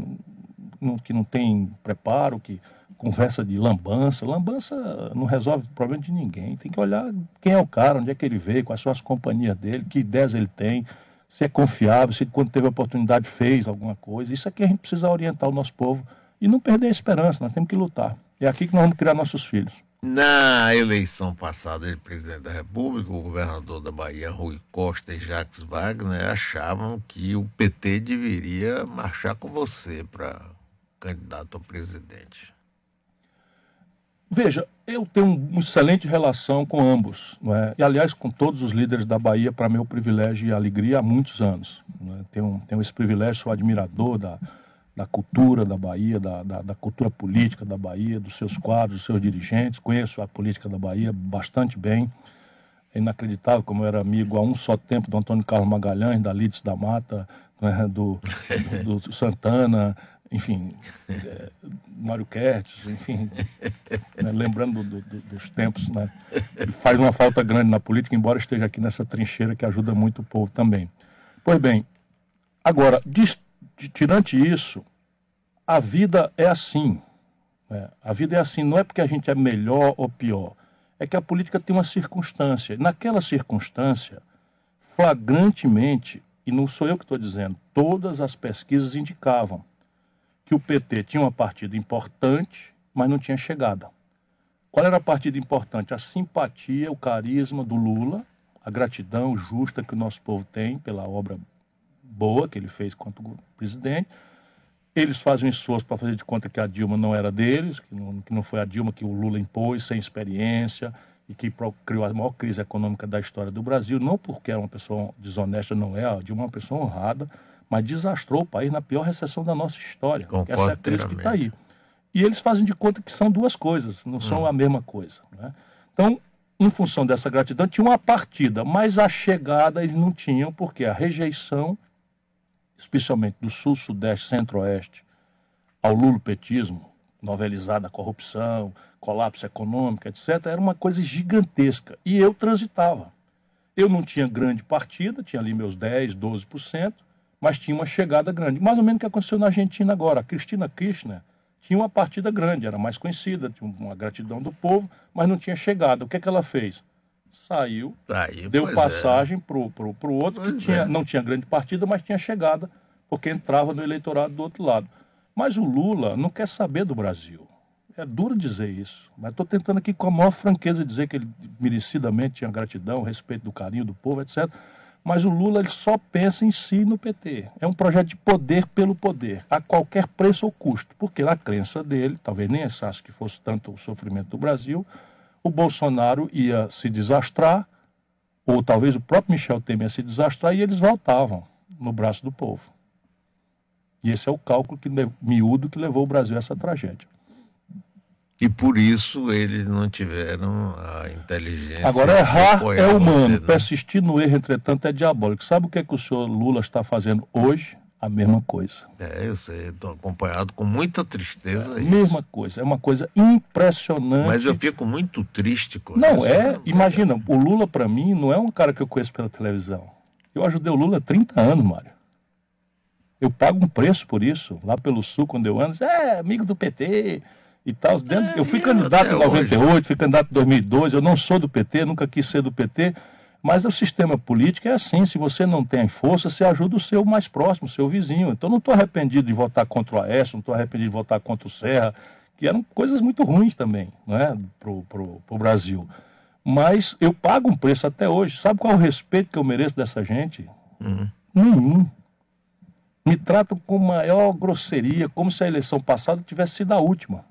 não, que não tem preparo, que conversa de lambança. Lambança não resolve o problema de ninguém. Tem que olhar quem é o cara, onde é que ele veio, quais são as companhias dele, que ideias ele tem, se é confiável, se quando teve oportunidade fez alguma coisa. Isso aqui a gente precisa orientar o nosso povo e não perder a esperança, nós temos que lutar. É aqui que nós vamos criar nossos filhos. Na eleição passada de presidente da República, o governador da Bahia, Rui Costa e Jacques Wagner achavam que o PT deveria marchar com você para candidato a presidente. Veja, eu tenho uma excelente relação com ambos, é? e aliás com todos os líderes da Bahia, para meu privilégio e alegria há muitos anos. É? tenho, tenho esse privilégio, sou admirador da, da cultura da Bahia, da, da, da, cultura política da Bahia, dos seus quadros, dos seus dirigentes. Conheço a política da Bahia bastante bem. É inacreditável como eu era amigo há um só tempo do Antônio Carlos Magalhães, da Lides da Mata, né, do, do, do Santana, enfim, é, Mário Kertz, enfim, né, lembrando do, do, dos tempos, né, faz uma falta grande na política, embora esteja aqui nessa trincheira que ajuda muito o povo também. Pois bem, agora, diz tirante isso, a vida é assim. Né? A vida é assim, não é porque a gente é melhor ou pior, é que a política tem uma circunstância. Naquela circunstância, flagrantemente, e não sou eu que estou dizendo, todas as pesquisas indicavam que o PT tinha uma partida importante, mas não tinha chegada. Qual era a partida importante? A simpatia, o carisma do Lula, a gratidão justa que o nosso povo tem pela obra boa que ele fez quanto presidente. Eles fazem um esforço para fazer de conta que a Dilma não era deles, que não, que não foi a Dilma que o Lula impôs, sem experiência, e que criou a maior crise econômica da história do Brasil, não porque era uma pessoa desonesta, não é, a Dilma é uma pessoa honrada, mas desastrou o país na pior recessão da nossa história. Essa é a crise que está aí. E eles fazem de conta que são duas coisas, não são hum. a mesma coisa. Né? Então, em função dessa gratidão, tinha uma partida, mas a chegada eles não tinham, porque a rejeição especialmente do sul, sudeste, centro-oeste, ao lulopetismo, novelizada a corrupção, colapso econômico, etc., era uma coisa gigantesca. E eu transitava. Eu não tinha grande partida, tinha ali meus 10, 12%, mas tinha uma chegada grande. Mais ou menos o que aconteceu na Argentina agora. A Cristina Kirchner tinha uma partida grande, era mais conhecida, tinha uma gratidão do povo, mas não tinha chegada. O que, é que ela fez? Saiu, Aí, deu é. passagem é. para o outro, pois que tinha, é. não tinha grande partida, mas tinha chegada, porque entrava no eleitorado do outro lado. Mas o Lula não quer saber do Brasil. É duro dizer isso, mas estou tentando aqui com a maior franqueza dizer que ele merecidamente tinha gratidão, respeito do carinho do povo, etc. Mas o Lula ele só pensa em si no PT. É um projeto de poder pelo poder, a qualquer preço ou custo. Porque na crença dele, talvez nem achasse que fosse tanto o sofrimento do Brasil, o Bolsonaro ia se desastrar, ou talvez o próprio Michel Temer ia se desastrar, e eles voltavam no braço do povo. E esse é o cálculo que, miúdo que levou o Brasil a essa tragédia. E por isso eles não tiveram a inteligência. Agora, errar é humano, você, né? persistir no erro, entretanto, é diabólico. Sabe o que, é que o senhor Lula está fazendo hoje? A mesma coisa. É, eu sei, estou acompanhado com muita tristeza. É, mesma coisa, é uma coisa impressionante. Mas eu fico muito triste com não, isso. Não, é, imagina, o Lula para mim não é um cara que eu conheço pela televisão. Eu ajudei o Lula há 30 anos, Mário. Eu pago um preço por isso, lá pelo Sul, quando eu ando, é, amigo do PT e tal. É, eu fui candidato em 98, hoje. fui candidato em 2002, eu não sou do PT, nunca quis ser do PT, Mas o sistema político é assim: se você não tem força, você ajuda o seu mais próximo, o seu vizinho. Então, não estou arrependido de votar contra o Aécio, não estou arrependido de votar contra o Serra, que eram coisas muito ruins também né, para o Brasil. Mas eu pago um preço até hoje. Sabe qual é o respeito que eu mereço dessa gente? Uhum. Nenhum. Me tratam com maior grosseria, como se a eleição passada tivesse sido a última.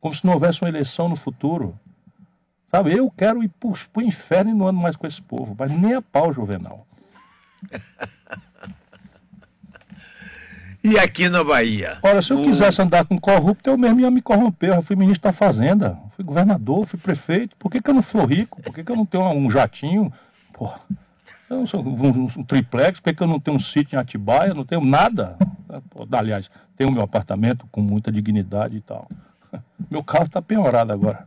Como se não houvesse uma eleição no futuro. Sabe, eu quero ir para o inferno e não ando mais com esse povo, mas nem a pau, Juvenal. E aqui na Bahia? Olha, se eu quisesse andar com corrupto, eu mesmo ia me corromper. Eu fui ministro da Fazenda, fui governador, fui prefeito. Por que, que eu não sou rico? Por que, que eu não tenho um jatinho? Porra, eu não sou um, um triplex, por que, que eu não tenho um sítio em Atibaia? Não tenho nada. Pô, aliás, tenho meu apartamento com muita dignidade e tal. Meu carro está penhorado agora.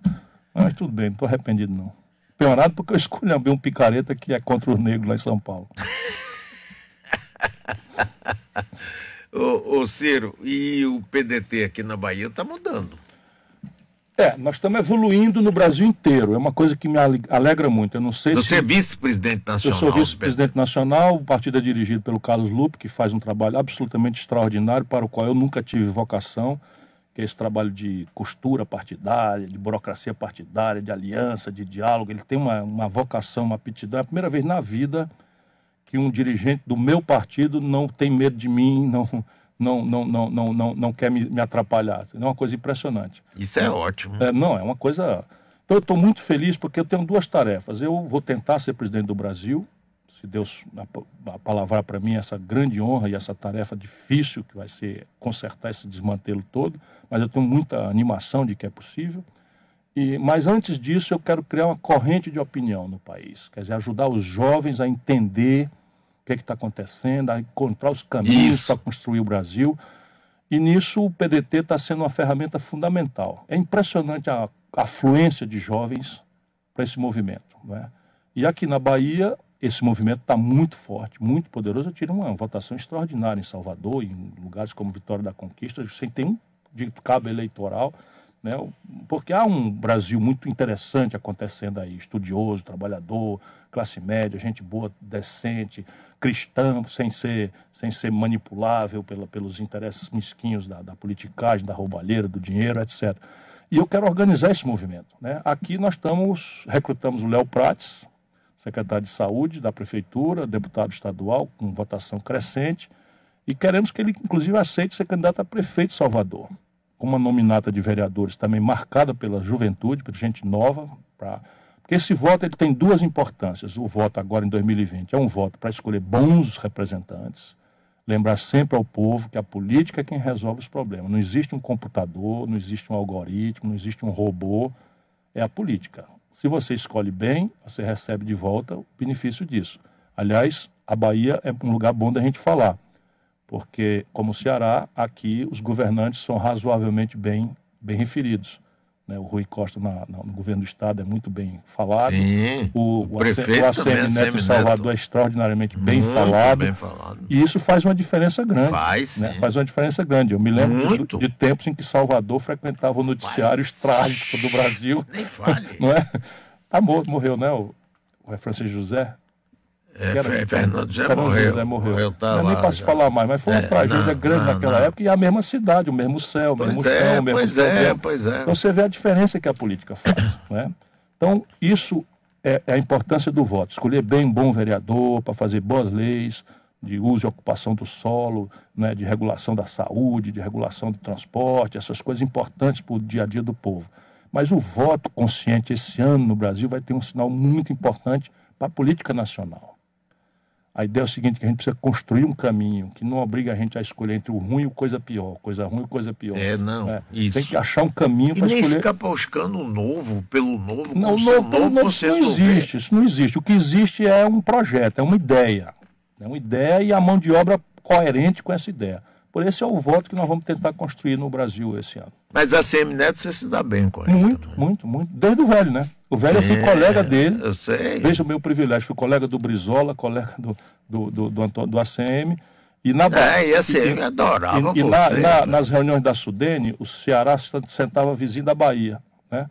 Mas tudo bem, não estou arrependido não. Penhorado porque eu escolhi um picareta que é contra os negros lá em São Paulo. Ô, ô, Ciro, e o PDT aqui na Bahia está mudando. É, nós estamos evoluindo no Brasil inteiro. É uma coisa que me alegra muito. Eu não sei Você se... é vice-presidente nacional. Eu sou vice-presidente nacional. O partido é dirigido pelo Carlos Lupe, que faz um trabalho absolutamente extraordinário, para o qual eu nunca tive vocação, que é esse trabalho de costura partidária, de burocracia partidária, de aliança, de diálogo. Ele tem uma, uma vocação, uma aptidão. É a primeira vez na vida que um dirigente do meu partido não tem medo de mim, não, não, não, não, não, não, não quer me, me atrapalhar. É uma coisa impressionante. Isso é ótimo. É, não, é uma coisa. Então eu estou muito feliz porque eu tenho duas tarefas. Eu vou tentar ser presidente do Brasil, Deus palavrar para mim essa grande honra e essa tarefa difícil que vai ser consertar esse desmantelo todo, mas eu tenho muita animação de que é possível. E, mas antes disso, eu quero criar uma corrente de opinião no país, quer dizer, ajudar os jovens a entender o que é está acontecendo, a encontrar os caminhos para construir o Brasil. E nisso o PDT está sendo uma ferramenta fundamental. É impressionante a afluência de jovens para esse movimento. É? E aqui na Bahia, esse movimento está muito forte, muito poderoso. Eu tive uma votação extraordinária em Salvador, em lugares como Vitória da Conquista, sem ter um dito cabo eleitoral. Né? Porque há um Brasil muito interessante acontecendo aí, estudioso, trabalhador, classe média, gente boa, decente, cristã, sem ser, sem ser manipulável pela, pelos interesses mesquinhos da, da politicagem, da roubalheira, do dinheiro, etc. E eu quero organizar esse movimento. Né? Aqui nós estamos, recrutamos o Léo Prates, secretário de Saúde da Prefeitura, deputado estadual, com votação crescente, e queremos que ele, inclusive, aceite ser candidato a prefeito de Salvador com uma nominata de vereadores também marcada pela juventude, por gente nova, pra... porque esse voto ele tem duas importâncias. O voto agora em 2020 é um voto para escolher bons representantes, lembrar sempre ao povo que a política é quem resolve os problemas. Não existe um computador, não existe um algoritmo, não existe um robô, é a política. Se você escolhe bem, você recebe de volta o benefício disso. Aliás, a Bahia é um lugar bom da gente falar porque, como o Ceará, aqui os governantes são razoavelmente bem, bem referidos. Né? O Rui Costa na, na, no governo do estado é muito bem falado. Sim, o, o, o prefeito o ACM Neto em Salvador é extraordinariamente bem falado, bem falado. E isso faz uma diferença grande. Faz, né? faz uma diferença grande. Eu me lembro de, de, tempos em que Salvador frequentava o noticiário trágicos do Brasil. Nem fale. Não é? Tá morto, morreu, né? O, o Francisco José. É, era, Fernando já Fernando morreu. José morreu. morreu tá não é nem para se falar mais, mas foi uma é, tragédia não, grande não, naquela não. época e a mesma cidade, o mesmo céu, o mesmo pois chão, é, o mesmo pois é, pois é. Então você vê a diferença que a política faz. né? Então, isso é, é, a importância do voto. Escolher bem um bom vereador para fazer boas leis de uso e ocupação do solo, né, de regulação da saúde, de regulação do transporte, essas coisas importantes para o dia a dia do povo. Mas o voto consciente esse ano no Brasil vai ter um sinal muito importante para a política nacional. A ideia é o seguinte, que a gente precisa construir um caminho que não obriga a gente a escolher entre o ruim e o coisa pior, coisa ruim e coisa pior. É, não, é. isso. Tem que achar um caminho para escolher... E nem ficar buscando o novo pelo novo, não, o novo, pelo novo, isso não existe, isso não existe. O que existe é um projeto, é uma ideia. É uma ideia e a mão de obra coerente com essa ideia. Por esse é o voto que nós vamos tentar construir no Brasil esse ano. Mas a CM Neto você se dá bem com ele. Muito, também. muito, muito. Desde o velho, né? O velho Sim, eu fui colega dele. Eu sei. Veja o meu privilégio. Fui colega do Brizola, colega do, do, do, do, do ACM. E na é, e a ACM adorava e, e na, na, nas reuniões da Sudene, o Ceará sentava vizinho da Bahia. Né?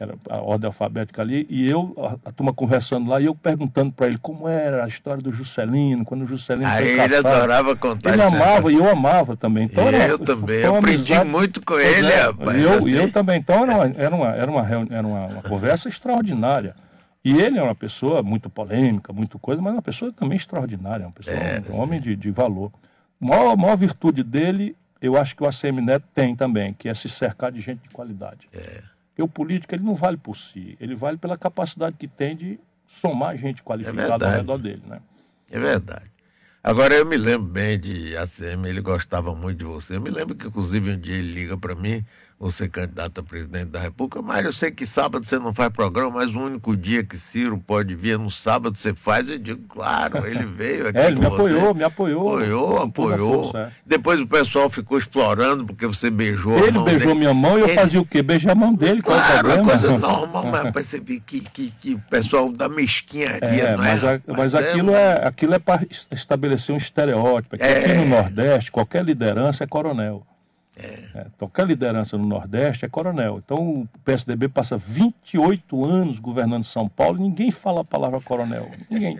Que era a ordem alfabética ali, e eu, a, a turma conversando lá, e eu perguntando para ele como era a história do Juscelino, quando o Juscelino Aí foi ele caçado. adorava contar. Ele né? amava e eu amava também. Então, era- eu também, uma aprendi amizade- muito com ele, é, rapaz, E eu, assim. eu também. Então era uma, era uma, era uma, era uma, uma conversa extraordinária. E ele é uma pessoa muito polêmica, muito coisa, mas uma pessoa também extraordinária, uma pessoa, É, um homem de, de valor. A maior, a maior virtude dele, eu acho que o ACM Neto tem também, que é se cercar de gente de qualidade. É. Porque o político ele não vale por si, ele vale pela capacidade que tem de somar gente qualificada ao verdade. redor dele, né? É verdade. Agora eu me lembro bem de ACM, ele gostava muito de você. Eu me lembro que, inclusive, um dia ele liga para mim, você candidato a presidente da República, mas eu sei que sábado você não faz programa, mas o único dia que Ciro pode vir é no sábado você faz. Eu digo, claro, ele veio aqui. É, ele me você. apoiou, me apoiou. Apoiou, a apoiou. força, é. Depois o pessoal ficou explorando porque você beijou a Ele mão beijou dele. minha mão e eu Ele- fazia o quê? Beijar a mão dele, é Claro, é coisa normal, mas vê que, que, que o pessoal da mesquinharia, É, não mas, é? a- mas aquilo é, aquilo é para estabelecer um estereótipo. É aqui É. no Nordeste, qualquer liderança é coronel. É, qualquer liderança no Nordeste é coronel. Então o PSDB passa 28 anos governando São Paulo e ninguém fala a palavra coronel. Ninguém.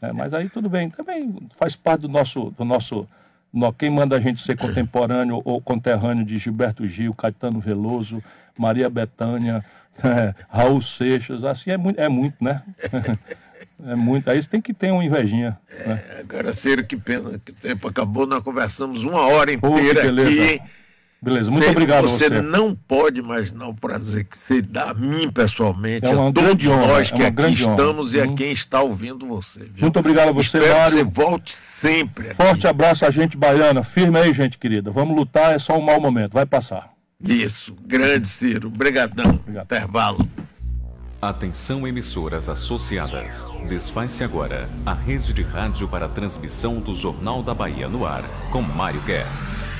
É, mas aí tudo bem, também faz parte do nosso. Do nosso no- quem manda a gente ser contemporâneo ou conterrâneo de Gilberto Gil, Caetano Veloso, Maria Bethânia, Raul Seixas, assim é muito, é muito né? É muito. Aí você tem que ter uma invejinha. né? Agora, Ciro, que pena que o tempo acabou. Nós conversamos uma hora inteira aqui. Beleza, muito Você- obrigado a você. você. não pode imaginar o prazer que você dá a mim pessoalmente, É uma a todos honra, nós é que uma aqui grande honra. estamos e a Hum. quem está ouvindo você. viu? Muito obrigado a você, Espero Mário. que você volte sempre. aqui. Forte abraço a gente baiana. Firme aí, gente querida. Vamos lutar, é só um mau momento. Vai passar. Isso, grande Ciro. Obrigadão. Obrigado. Intervalo. Atenção emissoras associadas. Desfaz-se agora a rede de rádio para a transmissão do Jornal da Bahia no ar, com Mário Kertz.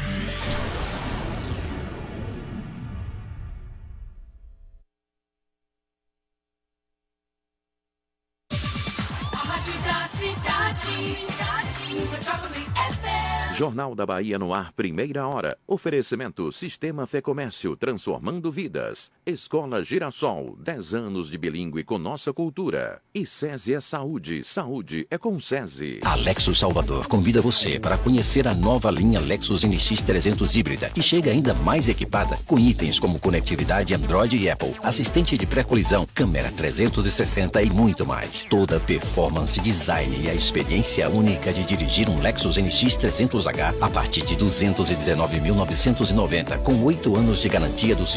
Jornal da Bahia no ar, primeira hora. Oferecimento Sistema Fé Comércio, transformando vidas. Escola Girassol, 10 anos de bilíngue com nossa cultura. E SESI é Saúde, saúde é com SESI. A Lexus Salvador convida você para conhecer a nova linha Lexus NX 300 híbrida, que chega ainda mais equipada com itens como conectividade Android e Apple, assistente de pré-colisão, câmera 360 e muito mais. Toda performance, design e a experiência única de dirigir um Lexus NX 300H a partir de 219.990, com 8 anos de garantia do sistema